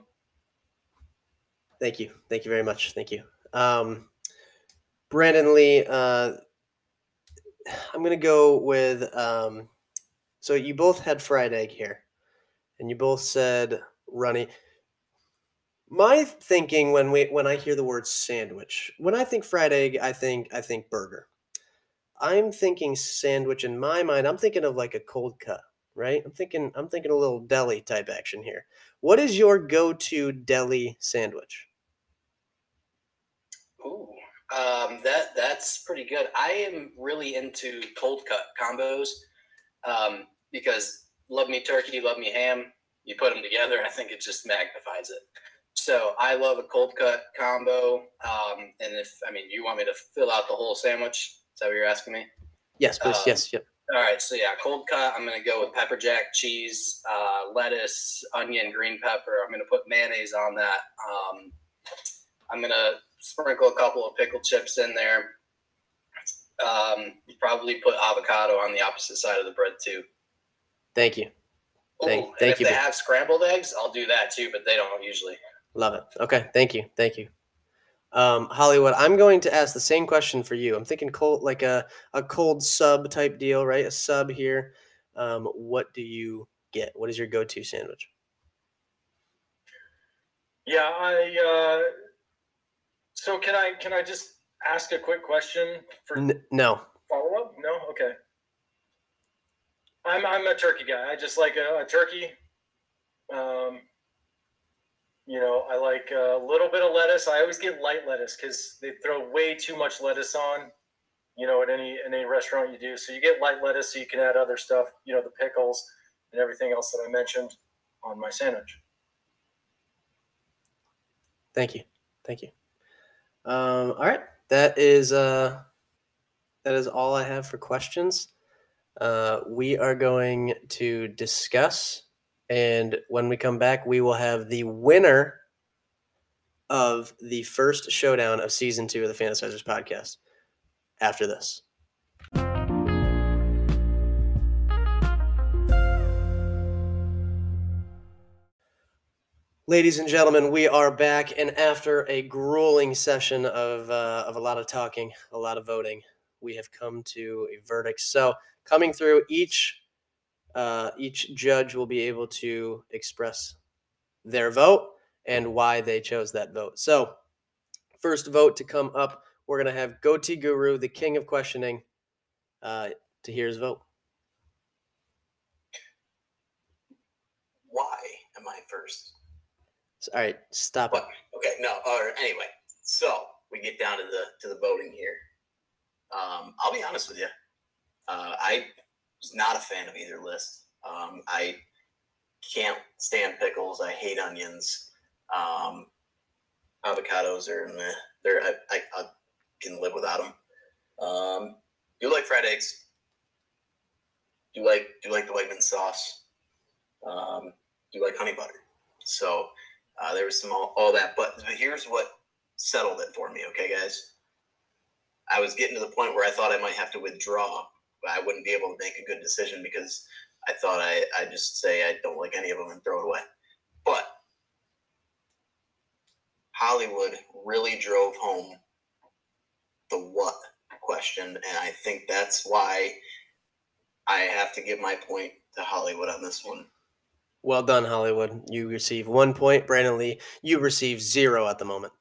Thank you. Thank you very much. Thank you. Um, Brandon Lee, uh, I'm going to go with. Um, so you both had fried egg here, and you both said runny. My thinking when we when I hear the word sandwich, when I think fried egg, I think I think burger. I'm thinking sandwich in my mind. I'm thinking of like a cold cut, right? I'm thinking I'm thinking a little deli type action here. What is your go-to deli sandwich? Ooh, um, that that's pretty good. I am really into cold cut combos um, because love me turkey, love me ham. You put them together, I think it just magnifies it. So I love a cold cut combo. Um, and if I mean you want me to fill out the whole sandwich, is that what you're asking me? Yes, please. Um, yes, yep. All right, so yeah, cold cut. I'm gonna go with pepper jack cheese, uh, lettuce, onion, green pepper. I'm gonna put mayonnaise on that. Um, I'm gonna sprinkle a couple of pickle chips in there. Um, probably put avocado on the opposite side of the bread too. Thank you. Thank- Ooh, and thank if you, they have scrambled eggs, I'll do that too, but they don't usually. Love it. Okay, thank you. Thank you. Um, Hollywood, I'm going to ask the same question for you. I'm thinking cold, like a, a cold sub type deal, right? A sub here. Um, what do you get? What is your go-to sandwich? Yeah, I. Uh, so can I can I just ask a quick question for N- no. follow up? No, okay. I'm I'm a turkey guy. I just like a, a turkey. Um, you know, I like a little bit of lettuce. I always get light lettuce because they throw way too much lettuce on. You know, at any in any restaurant you do, so you get light lettuce, so you can add other stuff. You know, the pickles and everything else that I mentioned on my sandwich. Thank you. Thank you. Um, all right. That is uh, that is all I have for questions. Uh, we are going to discuss, and when we come back, we will have the winner of the first showdown of season two of the Fantasizers podcast. After this. Ladies and gentlemen, we are back, and after a grueling session of uh, of a lot of talking, a lot of voting, we have come to a verdict. So, coming through, each uh, each judge will be able to express their vote and why they chose that vote. So, first vote to come up, we're gonna have Goatee Guru, the king of questioning, uh, to hear his vote. Why am I first? All right, stop it. Okay, no. Or anyway, so we get down to the to the voting here. Um, I'll be honest with you. Uh, I was not a fan of either list. Um, I can't stand pickles. I hate onions. Um, avocados are meh. They're I, I, I can live without them. Um, do like fried eggs. Do you like do you like the Wegman sauce. Um, do you like honey butter. So uh, there was some all, all that, but, but here's what settled it for me. Okay, guys. I was getting to the point where I thought I might have to withdraw. But I wouldn't be able to make a good decision because I thought I I just say I don't like any of them and throw it away. But Hollywood really drove home the what question, and I think that's why I have to give my point to Hollywood on this one. Well done, Hollywood. You receive one point. Brandon Lee, you receive zero at the moment.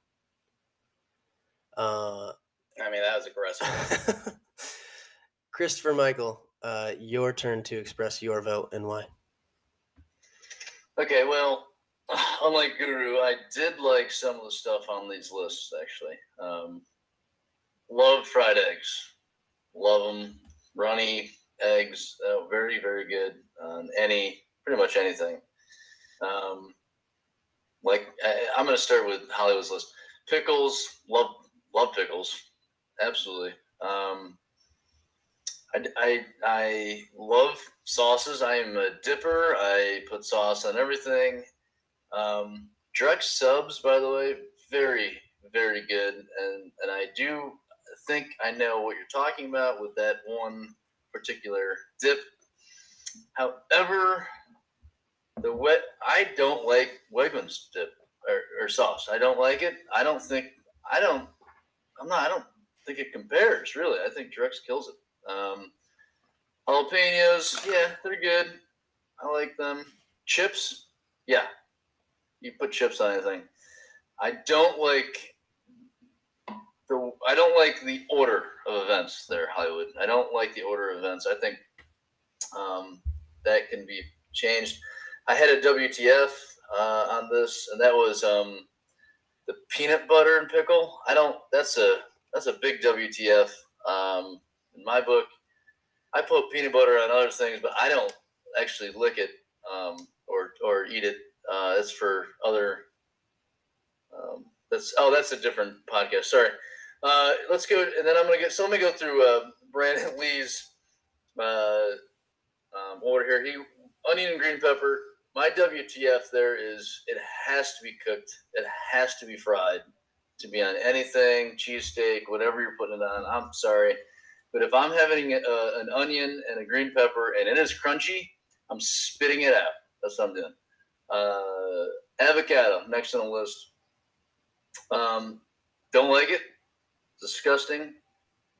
Uh, I mean, that was aggressive. Christopher Michael, uh, your turn to express your vote and why. Okay, well, unlike Guru, I did like some of the stuff on these lists actually. Um, love fried eggs, love them. Runny eggs, uh, very very good on any pretty much anything. Um, like I, I'm gonna start with Hollywood's list. Pickles, love love pickles, absolutely. Um, I, I, I love sauces. I am a dipper. I put sauce on everything. Um, Drex subs, by the way, very, very good. And, and I do think I know what you're talking about with that one particular dip. However, the wet, I don't like Wegmans dip or, or sauce. I don't like it. I don't think, I don't, I'm not, I don't think it compares really. I think Drex kills it. Um, jalapenos, yeah, they're good. I like them. Chips, yeah, you put chips on anything. I don't like the. I don't like the order of events there, Hollywood. I don't like the order of events. I think um, that can be changed. I had a WTF uh, on this, and that was um, the peanut butter and pickle. I don't. That's a that's a big WTF um, in my book. I put peanut butter on other things, but I don't actually lick it um, or or eat it. Uh, that's for other. Um, that's oh, that's a different podcast. Sorry. Uh, let's go, and then I'm gonna get. So let me go through uh, Brandon Lee's uh, um, order here. He onion and green pepper. My WTF there is it has to be cooked. It has to be fried to be on anything, cheesesteak, whatever you're putting it on. I'm sorry. But if I'm having a, an onion and a green pepper and it is crunchy, I'm spitting it out. That's what I'm doing. Uh, avocado, next on the list. Um, don't like it. Disgusting.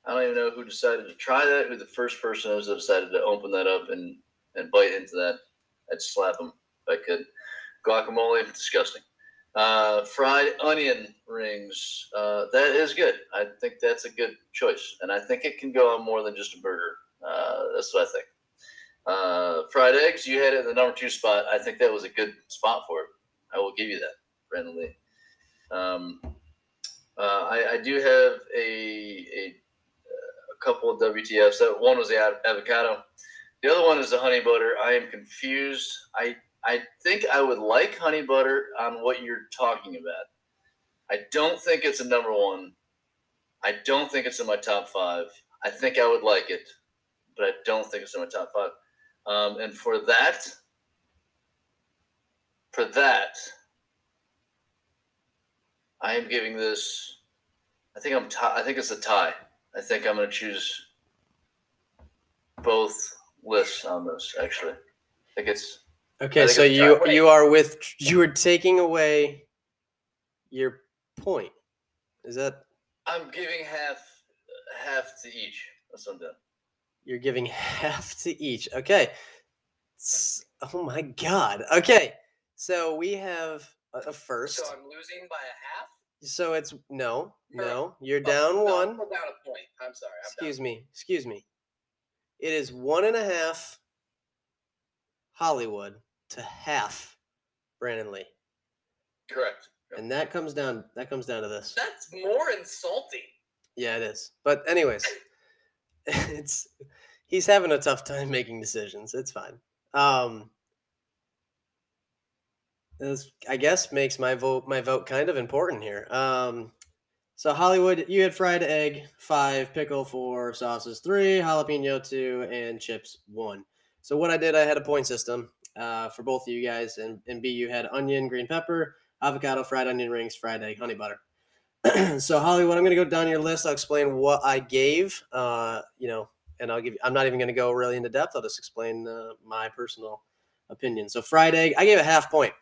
I don't even know who decided to try that, who the first person was that decided to open that up and, and bite into that. I'd slap them if I could. Guacamole, disgusting. Uh, fried onion rings. Uh, that is good. I think that's a good choice, and I think it can go on more than just a burger. Uh, that's what I think. Uh, fried eggs. You had it in the number two spot. I think that was a good spot for it. I will give you that, Brandon Lee. Um, uh, I, I, do have a, a, a couple of WTFs. That one was the avocado. The other one is the honey butter. I am confused. I I think I would like honey butter on what you're talking about. I don't think it's a number one. I don't think it's in my top five. I think I would like it, but I don't think it's in my top five. Um, and for that, for that, I am giving this. I think I'm. T- I think it's a tie. I think I'm going to choose both lists on this. Actually, I think it's Okay, so you right. you are with you are taking away your point. Is that I'm giving half half to each. That's what I'm doing. you're giving half to each? Okay. S- Oh my god. Okay. So we have a, a first. So I'm losing by a half. So it's no, No. no. You're Oh, down no, one. I'm down a point. I'm sorry. I'm Excuse down. me. Excuse me. It is one and a half Hollywood to half Brandon Lee. Correct. And that comes down that comes down to this. That's more insulting. Yeah, it is. But anyways, it's he's having a tough time making decisions. It's fine. Um this I guess makes my vote my vote kind of important here. Um so Hollywood, you had fried egg five, pickle four, sauces three, jalapeno two, and chips one. So what I did, I had a point system uh, for both of you guys, and and B, you had onion, green pepper, avocado, fried onion rings, fried egg, honey butter. so Hollywood, I'm gonna go down your list. I'll explain what I gave. Uh, you know, and I'll give. you I'm not even gonna go really into depth. I'll just explain uh, my personal opinion. So fried egg, I gave a half point.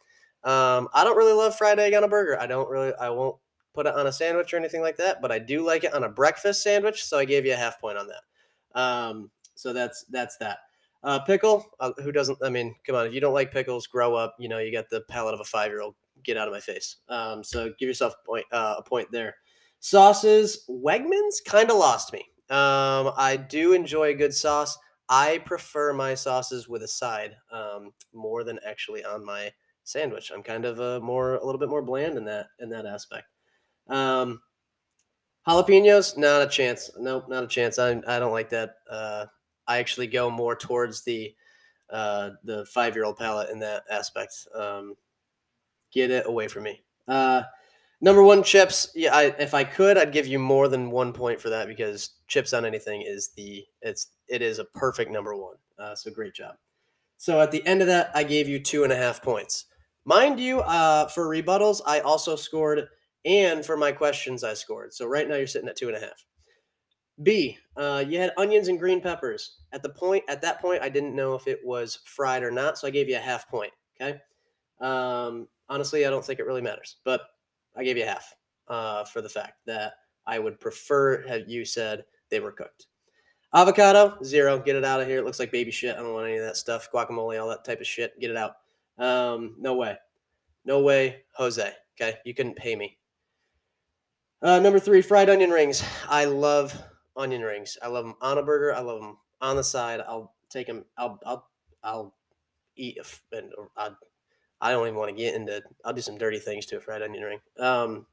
Um, I don't really love fried egg on a burger. I don't really. I won't put it on a sandwich or anything like that. But I do like it on a breakfast sandwich. So I gave you a half point on that. Um, so that's that's that. Uh, pickle. Uh, who doesn't? I mean, come on. If you don't like pickles, grow up. You know, you got the palate of a five year old. Get out of my face. Um, so give yourself a point. Uh, a point there. Sauces. Wegmans kind of lost me. Um, I do enjoy a good sauce. I prefer my sauces with a side um, more than actually on my sandwich. I'm kind of a more a little bit more bland in that in that aspect. Um, jalapenos, not a chance. Nope, not a chance. I I don't like that. Uh, I actually go more towards the uh, the five year old palate in that aspect. Um, get it away from me. Uh, number one, chips. Yeah, I, if I could, I'd give you more than one point for that because chips on anything is the it's it is a perfect number one. Uh, so great job. So at the end of that, I gave you two and a half points. Mind you, uh, for rebuttals, I also scored, and for my questions, I scored. So right now, you're sitting at two and a half. B, uh, you had onions and green peppers. At the point, at that point, I didn't know if it was fried or not, so I gave you a half point. Okay. Um, honestly, I don't think it really matters, but I gave you a half uh, for the fact that I would prefer have you said they were cooked. Avocado, zero. Get it out of here. It looks like baby shit. I don't want any of that stuff. Guacamole, all that type of shit. Get it out. Um, no way. No way, Jose. Okay. You couldn't pay me. Uh, number three, fried onion rings. I love onion rings. I love them on a burger. I love them on the side. I'll take them. I'll, I'll, I'll eat. If, and I, I don't even want to get into, I'll do some dirty things to a fried onion ring. Um,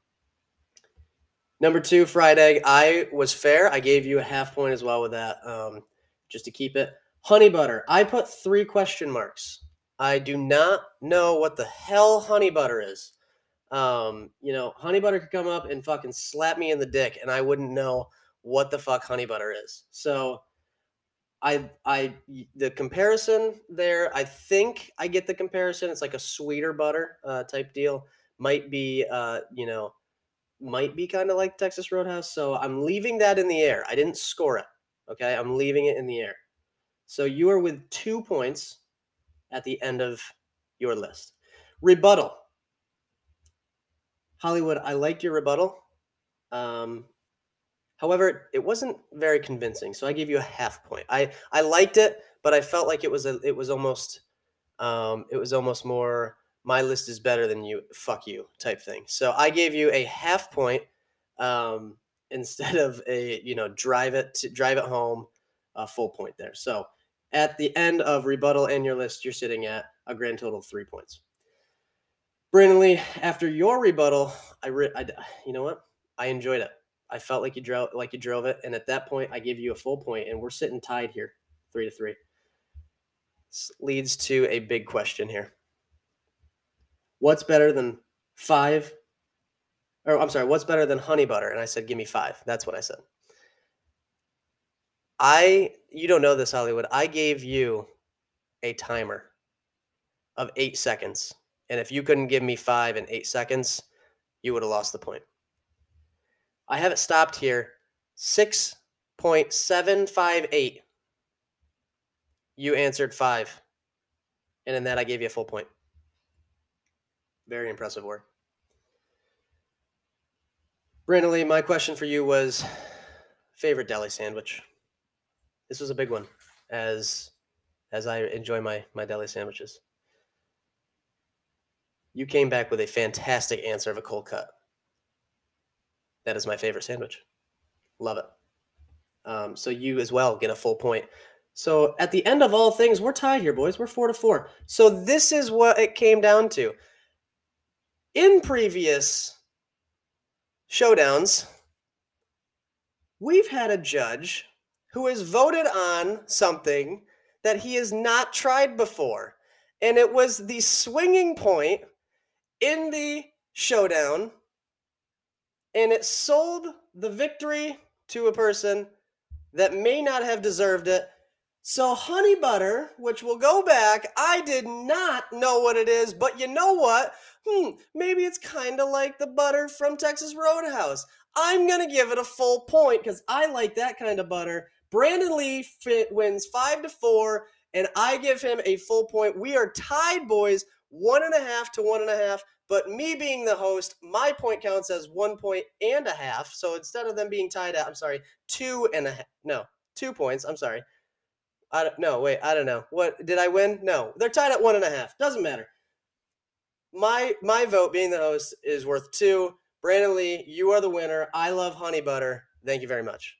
Number two, fried egg. I was fair. I gave you a half point as well with that, um, just to keep it. Honey butter. I put three question marks. I do not know what the hell honey butter is. Um, you know, honey butter could come up and fucking slap me in the dick, and I wouldn't know what the fuck honey butter is. So, I, I, the comparison there. I think I get the comparison. It's like a sweeter butter uh, type deal. Might be, uh, you know might be kind of like Texas Roadhouse. So I'm leaving that in the air. I didn't score it. Okay. I'm leaving it in the air. So you are with two points at the end of your list. Rebuttal. Hollywood, I liked your rebuttal. Um, however, it wasn't very convincing. So I gave you a half point. I, I liked it, but I felt like it was a, it was almost, um, it was almost more my list is better than you fuck you type thing so i gave you a half point um, instead of a you know drive it to drive it home a full point there so at the end of rebuttal and your list you're sitting at a grand total of three points brandon lee after your rebuttal i, re- I you know what i enjoyed it i felt like you drove like you drove it and at that point i gave you a full point and we're sitting tied here three to three this leads to a big question here what's better than five or I'm sorry, what's better than honey butter? And I said, give me five. That's what I said. I, you don't know this, Hollywood. I gave you a timer of eight seconds. And if you couldn't give me five in eight seconds, you would have lost the point. I have it stopped here 6.758. You answered five. And in that, I gave you a full point. Very impressive work. Brandon Lee, my question for you was favorite deli sandwich. This was a big one, as as I enjoy my my deli sandwiches. You came back with a fantastic answer of a cold cut. That is my favorite sandwich. Love it. Um, so you as well get a full point. So at the end of all things, we're tied here, boys. We're four to four. So this is what it came down to. In previous showdowns, we've had a judge who has voted on something that he has not tried before. And it was the swinging point in the showdown. And it sold the victory to a person that may not have deserved it. So, honey butter, which will go back, I did not know what it is, but you know what? Hmm, maybe it's kind of like the butter from Texas Roadhouse. I'm going to give it a full point because I like that kind of butter. Brandon Lee fit, wins five to four, and I give him a full point. We are tied, boys, one and a half to one and a half. But me being the host, my point counts as one point and a half. So instead of them being tied at, I'm sorry, two and a half. No, two points. I'm sorry. I don't, no, wait, I don't know. What did I win? No, they're tied at one and a half. Doesn't matter. My my vote, being the host, is worth two. Brandon Lee, you are the winner. I love honey butter. Thank you very much.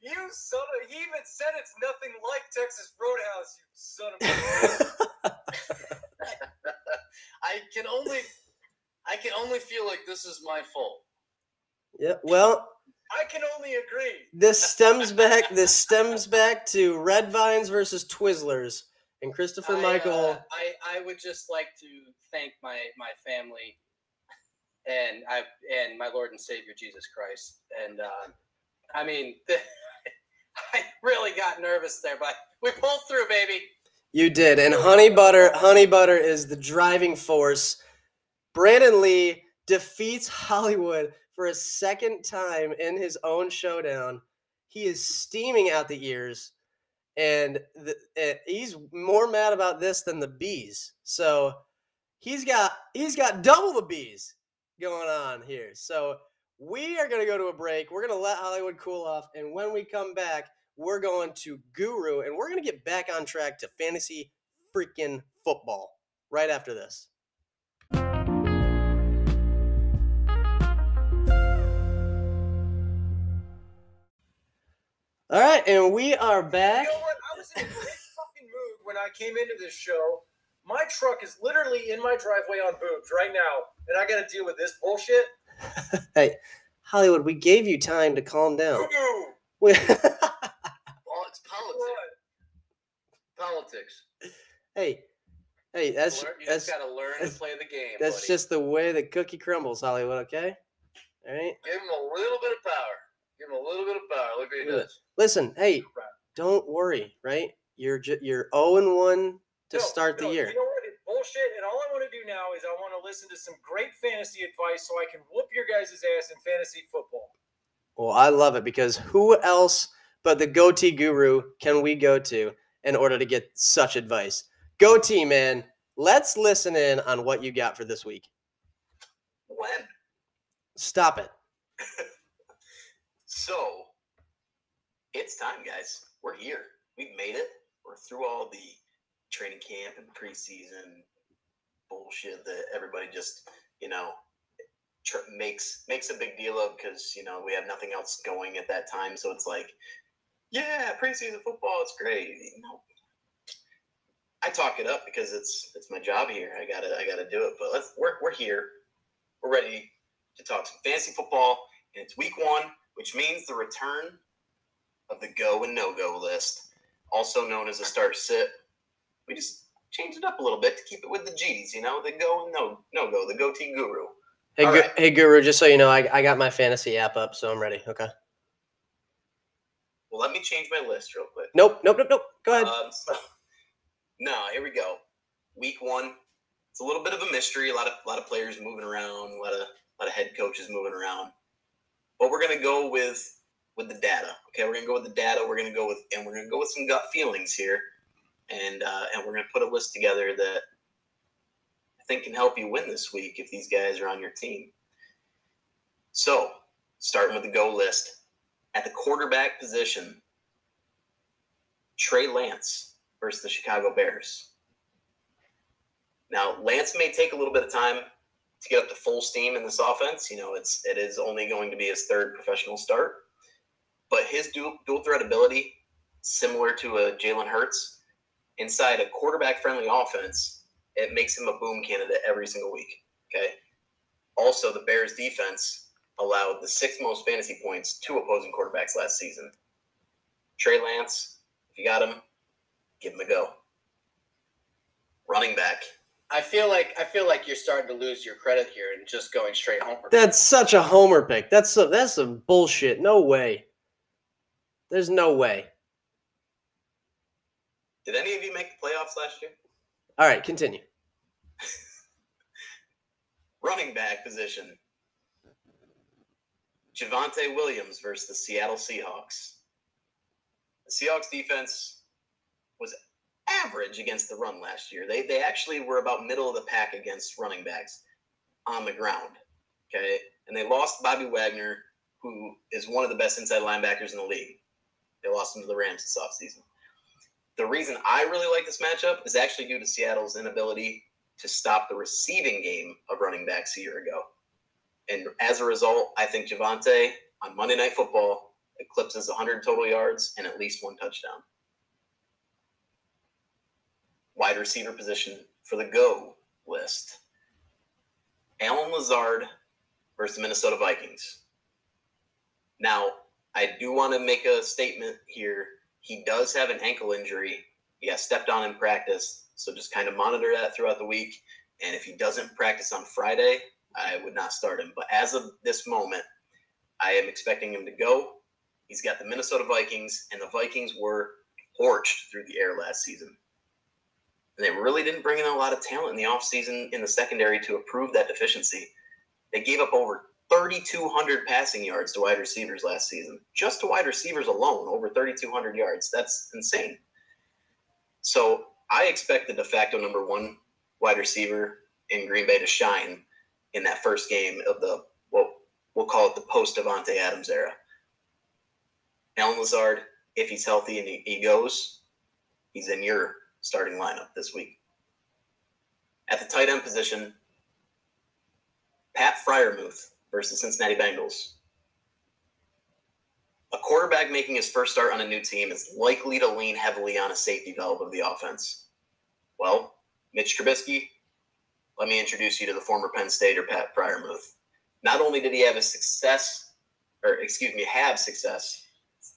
You son of he even said it's nothing like Texas Roadhouse, you son of a I can only, I can only feel like this is my fault. yeah. Well, I can only agree. this stems back. This stems back to Red Vines versus Twizzlers, and Christopher I, Michael. uh, I, I would just like to thank my my family, and I and my Lord and Savior Jesus Christ. And uh, I mean, I really got nervous there, but we pulled through, baby. You did. And honey butter, honey butter is the driving force. Brandon Lee defeats Hollywood for a second time in his own showdown. He is steaming out the ears, and the, eh, he's more mad about this than the bees. So he's got he's got double the bees going on here. So we are going to go to a break. We're going to let Hollywood cool off, and when we come back, we're going to Guru, and we're going to get back on track to fantasy freaking football right after this. All right, and we are back. You know what? I was in a great fucking mood when I came into this show. My truck is literally in my driveway on boobs right now, and I got to deal with this bullshit. Hey, Hollywood, we gave you time to calm down. We- Well, it's politics. What? Politics. hey, hey, that's you that's just got to learn to play the game. that's buddy. just the way the cookie crumbles, Hollywood. Okay, all right. Give him a little bit of power. Give him a little bit of power. Look what he does. Listen, hey, don't worry, right? You're ju- you're zero and one to No, start the year. You know what? It's bullshit. And all I want to do now is I want to listen to some great fantasy advice so I can whoop your guys' ass in fantasy football. Well, I love it because who else but the goatee guru can we go to in order to get such advice? Go team, man, let's listen in on what you got for this week. When? Stop it. So it's time, guys. We're here. We've made it. We're through all the training camp and preseason bullshit that everybody just, you know, tr- makes makes a big deal of because you know we have nothing else going at that time. So it's like, yeah, preseason football, it's great. You know, I talk it up because it's it's my job here. I gotta I gotta do it. But let's we're we're here. We're ready to talk some fantasy football, and it's week one, which means the return of the go and no go list, also known as a start sit. We just changed it up a little bit to keep it with the G's, you know, the go and no no go, the goatee guru. Hey, gu- right. hey, Guru, just so you know, I, I got my fantasy app up, so I'm ready. Okay. Well, let me change my list real quick. Nope, nope, nope, nope. Go ahead. Um, so, no, here we go. Week one. It's a little bit of a mystery. A lot of a lot of players moving around. A lot of a lot of head coaches moving around. But we're gonna go with with the data. Okay, we're gonna go with the data. We're gonna go with and we're gonna go with some gut feelings here. and uh, and we're going to put a list together that I think can help you win this week if these guys are on your team. So, starting with the go list at the quarterback position, Trey Lance versus the Chicago Bears. Now, Lance may take a little bit of time to get up to full steam in this offense. You know, it's it is only going to be his third professional start, but his dual, dual threat ability, similar to a Jalen Hurts, inside a quarterback friendly offense, it makes him a boom candidate every single week. Okay. Also, the Bears defense allowed the sixth most fantasy points to opposing quarterbacks last season. Trey Lance, if you got him, give him a go. Running back, I feel like I feel like you're starting to lose your credit here and just going straight home. That's such a homer pick. That's some, that's some bullshit. No way. There's no way. did any of you make the playoffs last year? All right, continue. Running back position. Javonte Williams versus the Seattle Seahawks. The Seahawks defense was average against the run last year. They they actually were about middle of the pack against running backs on the ground. Okay. And they lost Bobby Wagner, who is one of the best inside linebackers in the league. They lost him to the Rams this offseason. The reason I really like this matchup is actually due to Seattle's inability to stop the receiving game of running backs a year ago. And as a result, I think Javonte on Monday Night Football eclipses 100 total yards and at least one touchdown. Wide receiver position for the go list. Allen Lazard versus the Minnesota Vikings. Now, I do want to make a statement here. He does have an ankle injury. He got stepped on in practice, so just kind of monitor that throughout the week. And if he doesn't practice on Friday, I would not start him. But as of this moment, I am expecting him to go. He's got the Minnesota Vikings, and the Vikings were torched through the air last season. And they really didn't bring in a lot of talent in the offseason in the secondary to improve that deficiency. They gave up over 3,200 passing yards to wide receivers last season. Just to wide receivers alone, over 3,200 yards. That's insane. So I expect the de facto number one wide receiver in Green Bay to shine in that first game of the, well, we'll call it the post Davante Adams era. Allen Lazard, if he's healthy and he, he goes, he's in your starting lineup this week. At the tight end position, Pat Freiermuth versus Cincinnati Bengals. A quarterback making his first start on a new team is likely to lean heavily on a safety valve of the offense. Well, Mitch Trubisky, let me introduce you to the former Penn Stater Pat Freiermuth. Not only did he have a success, or excuse me, have success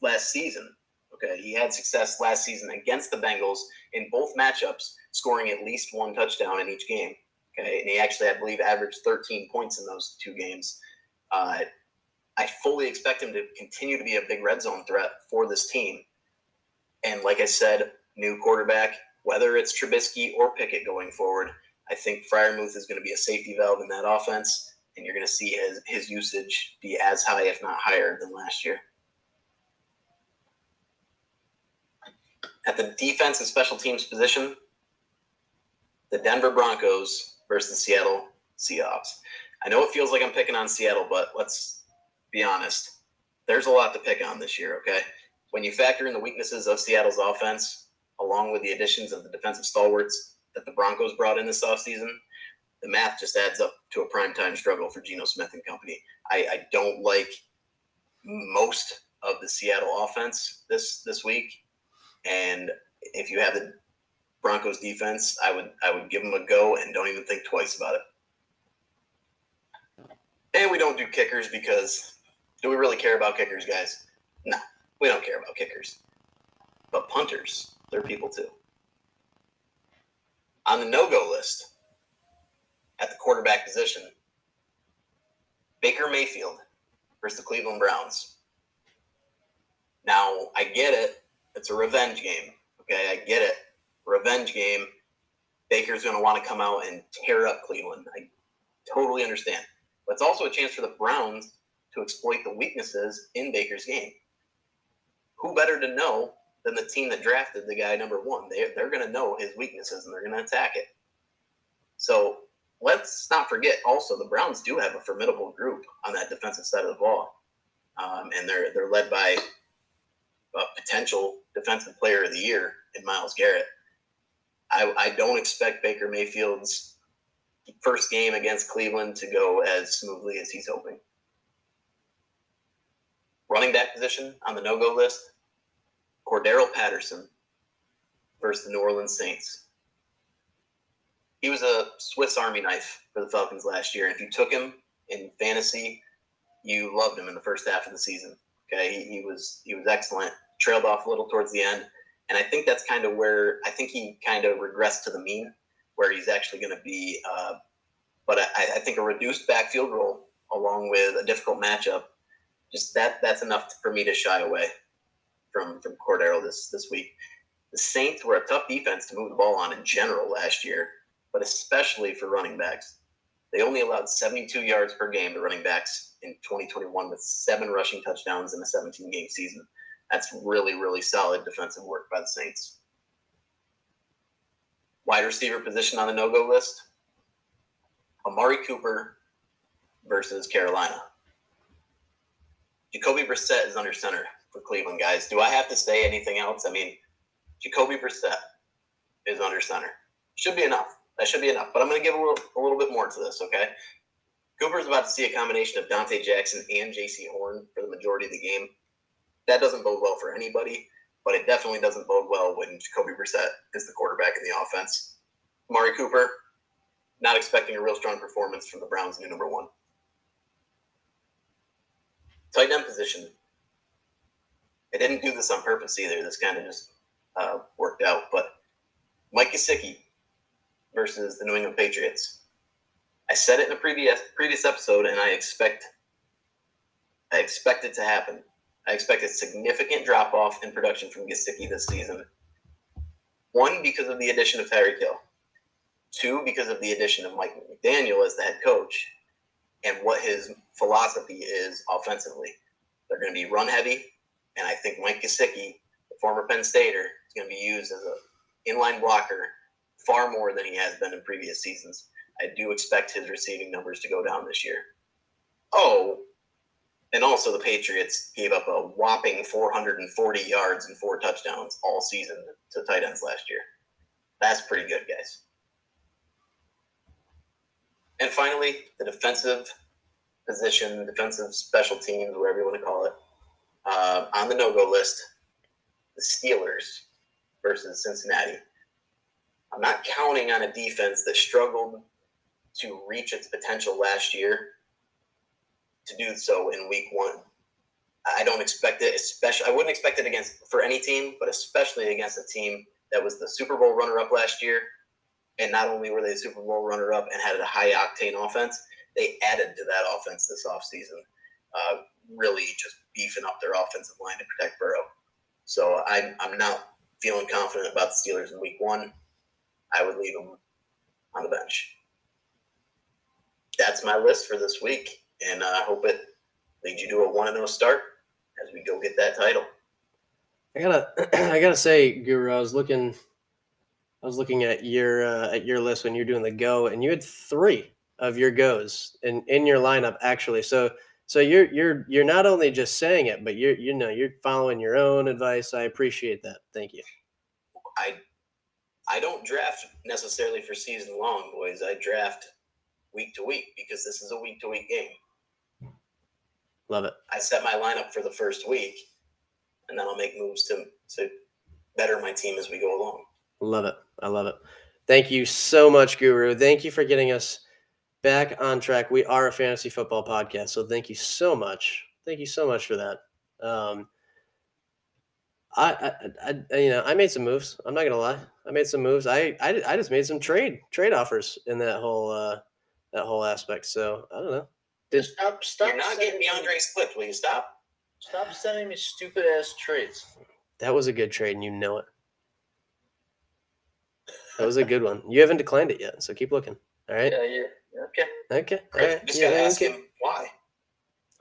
last season. Okay, he had success last season against the Bengals in both matchups, scoring at least one touchdown in each game. Okay, and he actually, I believe, averaged 13 points in those two games. Uh, I fully expect him to continue to be a big red zone threat for this team. And like I said, new quarterback, whether it's Trubisky or Pickett going forward, I think Freiermuth is going to be a safety valve in that offense, and you're going to see his, his usage be as high, if not higher, than last year. At the defense and special teams position, the Denver Broncos versus the Seattle Seahawks. I know it feels like I'm picking on Seattle, but let's be honest. There's a lot to pick on this year, okay? When you factor in the weaknesses of Seattle's offense, along with the additions of the defensive stalwarts that the Broncos brought in this offseason, the math just adds up to a primetime struggle for Geno Smith and company. I, I don't like most of the Seattle offense this this week. And if you have the Broncos defense, I would I would give them a go and don't even think twice about it. And we don't do kickers because do we really care about kickers, guys? No, we don't care about kickers. But punters, they're people too. On the no-go list, at the quarterback position, Baker Mayfield versus the Cleveland Browns. Now, I get it. It's a revenge game. Okay, I get it. Revenge game. Baker's going to want to come out and tear up Cleveland. I totally understand. But it's also a chance for the Browns to exploit the weaknesses in Baker's game. Who better to know than the team that drafted the guy number one. They they're going to know his weaknesses and they're going to attack it. So let's not forget. Also, the Browns do have a formidable group on that defensive side of the ball, um, and they're they're led by a potential defensive player of the year in Myles Garrett. I, I don't expect Baker Mayfield's first game against Cleveland to go as smoothly as he's hoping. Running back position on the no go list Cordarrelle Patterson versus the New Orleans Saints. He was a Swiss Army knife for the Falcons last year. And If you took him in fantasy, you loved him in the first half of the season. Okay, he, he was he was excellent. Trailed off a little towards the end, and I think that's kind of where I think he kind of regressed to the mean, where he's actually going to be. Uh, but I, I think a reduced backfield role along with a difficult matchup, just that that's enough for me to shy away from from Cordarrelle this this week. The Saints were a tough defense to move the ball on in general last year, but especially for running backs. They only allowed 72 yards per game to running backs in 2021 with seven rushing touchdowns in a 17 game season. That's really, really solid defensive work by the Saints. Wide receiver position on the no go list Amari Cooper versus Carolina. Jacoby Brissett is under center for Cleveland, guys. Do I have to say anything else? I mean, Jacoby Brissett is under center. Should be enough. That should be enough. But I'm going to give a little, a little bit more to this, okay? Cooper's about to see a combination of Donte Jackson and Jaycee Horn for the majority of the game. That doesn't bode well for anybody, but it definitely doesn't bode well when Jacoby Brissett is the quarterback in the offense. Mari Cooper, not expecting a real strong performance from the Browns' new number one. Tight end position. I didn't do this on purpose either. This kind of just uh, worked out. But Mike Gesicki versus the New England Patriots. I said it in a previous previous episode, and I expect I expect it to happen. I expect a significant drop off in production from Gesicki this season. One because of the addition of Tyreek Hill. Two because of the addition of Mike McDaniel as the head coach, and what his philosophy is offensively. They're going to be run heavy, and I think Mike Gesicki, the former Penn Stater, is going to be used as a inline blocker far more than he has been in previous seasons. I do expect his receiving numbers to go down this year. Oh, and also the Patriots gave up a whopping 440 yards and four touchdowns all season to tight ends last year. That's pretty good, guys. And finally, the defensive position, defensive special teams, whatever you want to call it, uh, on the no-go list, the Steelers versus Cincinnati. I'm not counting on a defense that struggled to reach its potential last year to do so in week one. I don't expect it, especially I wouldn't expect it against for any team, but especially against a team that was the Super Bowl runner up last year. And not only were they the Super Bowl runner up and had a high octane offense, they added to that offense this offseason, uh, really just beefing up their offensive line to protect Burrow. So I'm, I'm not feeling confident about the Steelers in week one. I would leave them on the bench. That's my list for this week, and I hope it leads you to a one and zero start as we go get that title. I gotta, I gotta say, Guru, I was looking, I was looking at your uh, at your list when you're doing the go, and you had three of your goes in in your lineup actually. So so you're you're you're not only just saying it, but you're you know you're following your own advice. I appreciate that. Thank you. I I don't draft necessarily for season long, boys. I draft week to week because this is a week to week game. Love it. I set my lineup for the first week, and then I'll make moves to to better my team as we go along. Love it. I love it. Thank you so much, Guru. Thank you for getting us back on track. We are a fantasy football podcast, so thank you so much. Thank you so much for that. Um, I, I, I, you know, I made some moves. I'm not gonna lie. I made some moves. I, I, I just made some trade trade offers in that whole uh, that whole aspect. So I don't know. Did Stop, stop. You're not sending getting me D'Andre Swift. Will you stop? Stop sending me stupid ass trades. that was a good trade, and you know it. That was a good one. You haven't declined it yet, so keep looking. All right. Yeah, yeah. Okay. Okay. Right? Just Yeah, gotta ask okay. him why.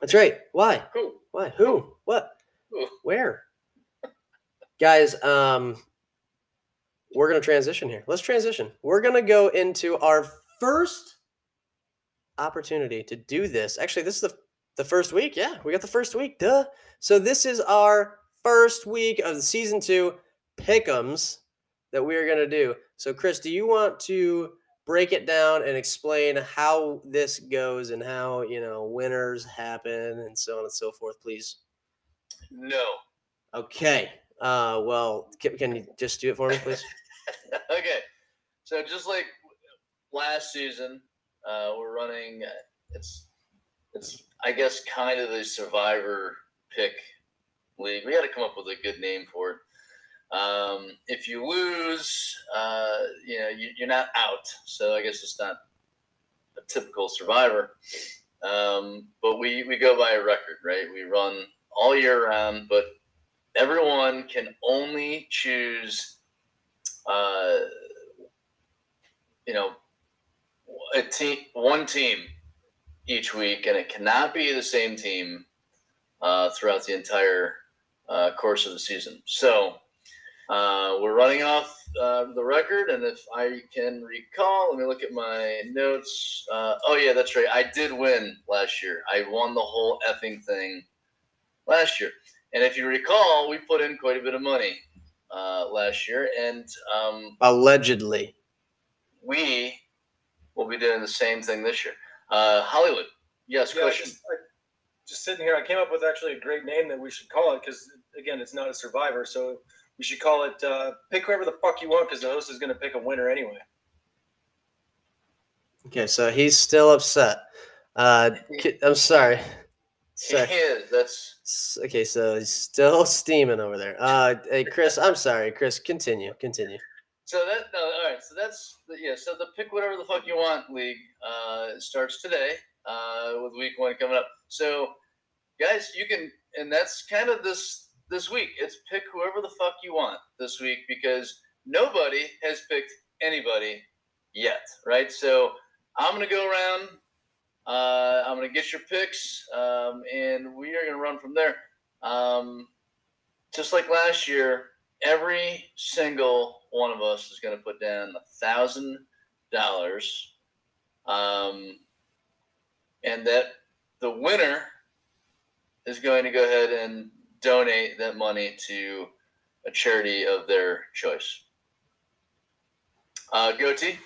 That's right. Why? Who? Why? Who? What? Who? Where? guys. Um, we're gonna transition here. Let's transition. We're gonna go into our first opportunity to do this. Actually, this is the the first week. Yeah, we got the first week. Duh. So this is our first week of the season two pick'ems that we are gonna do. So Kris, do you want to break it down and explain how this goes and how you know winners happen and so on and so forth, please? No. Okay. Uh, well, can, can you just do it for me, please? okay. So just like last season, uh, we're running. uh, It's it's I guess kind of the survivor pick league. We got to come up with a good name for it. Um, if you lose, uh, you know you, you're not out. So I guess it's not a typical survivor. Um, but we we go by a record, right? We run all year round, but everyone can only choose uh, you know, a team, one team each week, and it cannot be the same team uh, throughout the entire uh, course of the season. So uh, we're running off uh, the record, and if I can recall, let me look at my notes. Uh, oh yeah, that's right. I did win last year. I won the whole effing thing last year, and if you recall, we put in quite a bit of money uh, last year, and um, Allegedly. we will be doing the same thing this year. Uh, Hollywood, yes, Yeah, question. just, I, just sitting here, I came up with actually a great name that we should call it because again, it's not a survivor, so we should call it uh, "Pick whoever the fuck you want" because the host is going to pick a winner anyway. Okay, so he's still upset. Uh, I'm sorry. Sorry. He is. That's Okay, so he's still steaming over there. Uh, hey, Kris, I'm sorry. Kris, continue. Continue. so that. No, all right. So that's yeah. So the pick whatever the fuck you want league uh, starts today uh, with week one coming up. So guys, you can, and that's kind of this this week. It's pick whoever the fuck you want this week because nobody has picked anybody yet, right? So I'm gonna go around. Uh, I'm gonna get your picks, um, and we are gonna run from there. Um, just like last year, every single one of us is gonna put down a thousand dollars, um, and that the winner is going to go ahead and donate that money to a charity of their choice. Uh, goatee.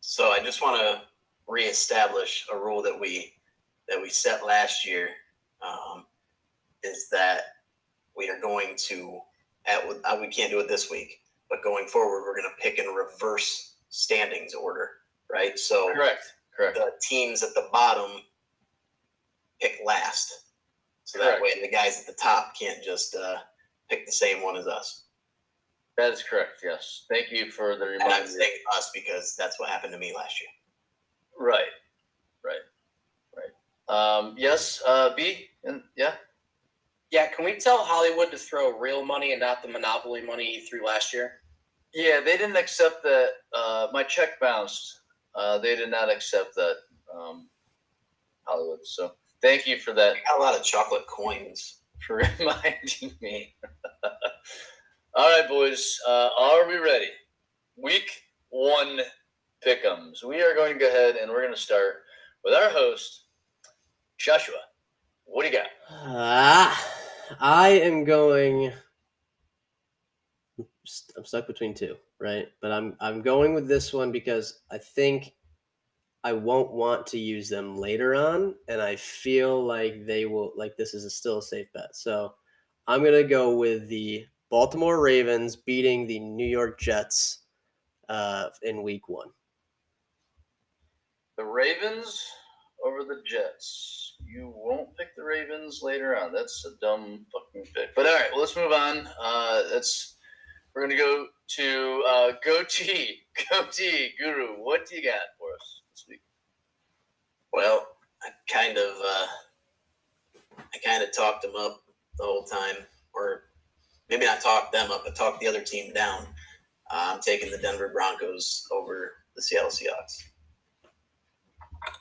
So I just want to reestablish a rule that we that we set last year um, is that we are going to at uh, we can't do it this week, but going forward we're going to pick in reverse standings order, right? So Correct. Correct. the teams at the bottom pick last, so that Correct. way the guys at the top can't just uh, pick the same one as us. That is correct. Yes. Thank you for the And I'm reminder. saying us because that's what happened to me last year. Right. Right. Right. Um, yes. Uh, B. And yeah. Yeah, can we tell Hollywood to throw real money and not the monopoly money he threw last year? Yeah. They didn't accept that. Uh, my check bounced. Uh, they did not accept that. Um, Hollywood. So thank you for that. I got a lot of chocolate coins. for reminding me. All right, boys. Uh, are we ready? Week one pick'ems. We are going to go ahead and we're going to start with our host, Joshua. What do you got? Ah, I am going. I'm stuck between two, right? But I'm I'm going with this one because I think I won't want to use them later on, and I feel like they will. Like this is a still a safe bet, so I'm gonna go with the Baltimore Ravens beating the New York Jets uh, in Week One. The Ravens over the Jets. You won't pick the Ravens later on. That's a dumb fucking pick. But all right, well, let's move on. Uh, that's we're gonna go to uh, goatee, goatee guru. What do you got for us? Well, I kind of, uh, I kind of talked them up the whole time, or maybe not talked them up, but talked the other team down. Uh, I'm taking the Denver Broncos over the Seattle Seahawks.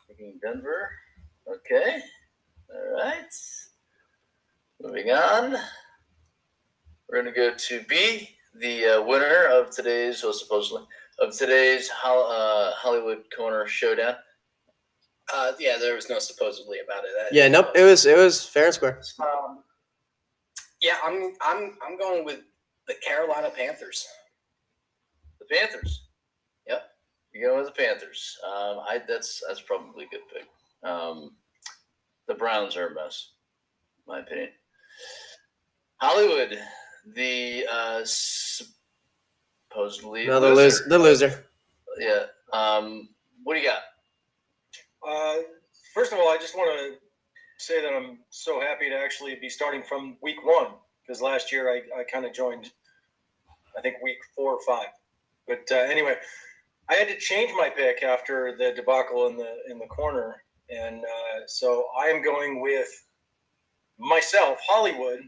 Taking Denver. Okay. All right. Moving on. we're gonna go to B, the uh, winner of today's, well, supposedly of today's uh, Hollywood Corner Showdown. Uh, yeah, there was no supposedly about it. That- Yeah, nope. It was it was fair and square. Um, yeah, I'm I'm I'm going with the Carolina Panthers. The Panthers. Yep. You go with the Panthers. Um, I that's that's probably a good pick. Um, the Browns are a mess, in my opinion. Hollywood, the uh, supposedly No, the loser. The loser. Yeah. Um, what do you got? Uh, first of all, I just want to say that I'm so happy to actually be starting from week one because last year I, I kind of joined, I think week four or five. But uh, anyway, I had to change my pick after the debacle in the in the corner, and uh, so I am going with myself, Hollywood.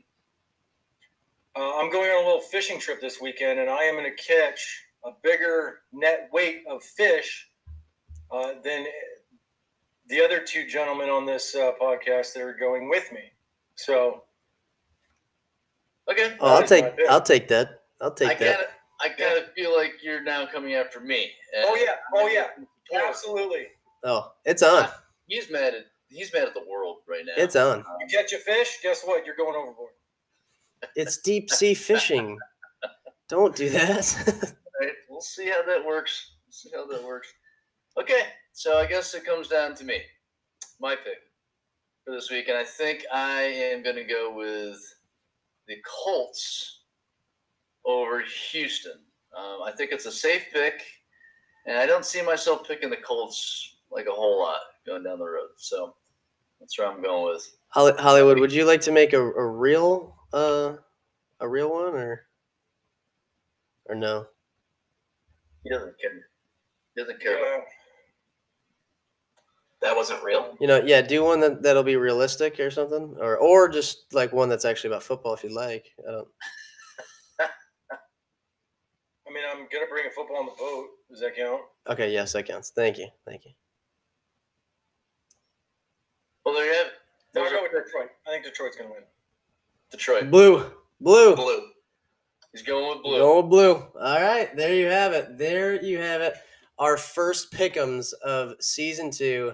Uh, I'm going on a little fishing trip this weekend, and I am going to catch a bigger net weight of fish uh, than the other two gentlemen on this uh, podcast that are going with me. So Okay. Oh, I'll take I'll take that. I'll I take that. kind of I kind of feel like you're now coming after me. Oh, yeah. Oh, yeah. absolutely, Oh, it's on. He's mad at he's mad at the world right now. It's on. you catch a fish, guess what? You're going overboard. It's deep sea fishing. Don't do that. Right, we'll see how that works. We'll see how that works. Okay, so I guess it comes down to me, my pick for this week, and I think I am going to go with the Colts over Houston. Um, I think it's a safe pick, and I don't see myself picking the Colts like a whole lot going down the road. So that's where I'm going with. Hollywood, would you like to make a, a real uh a real one or or no? He doesn't care. He doesn't care. about Yeah. That wasn't real. You know, yeah, do one that that'll be realistic or something, or or just like one that's actually about football if you like. I don't. I mean, I'm gonna bring a football on the boat. Does that count? Okay, yes, that counts. Thank you, thank you. Well, there you have it. No, Those I'll are go with Detroit. I think Detroit's gonna win. Detroit. Blue, blue. Blue. He's going with blue. Going with blue. All right, there you have it. There you have it. Our first pick'ems of season two,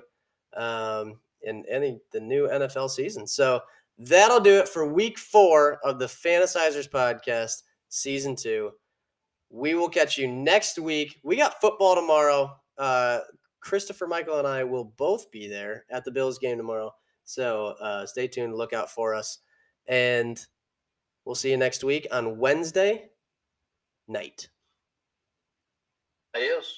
um, in any the new NFL season. So that'll do it for week four of the Fantasizers podcast, season two. We will catch you next week. We got football tomorrow. Uh, Christopher, Michael, and I will both be there at the Bills game tomorrow. So uh, stay tuned, look out for us, and we'll see you next week on Wednesday night. Adios.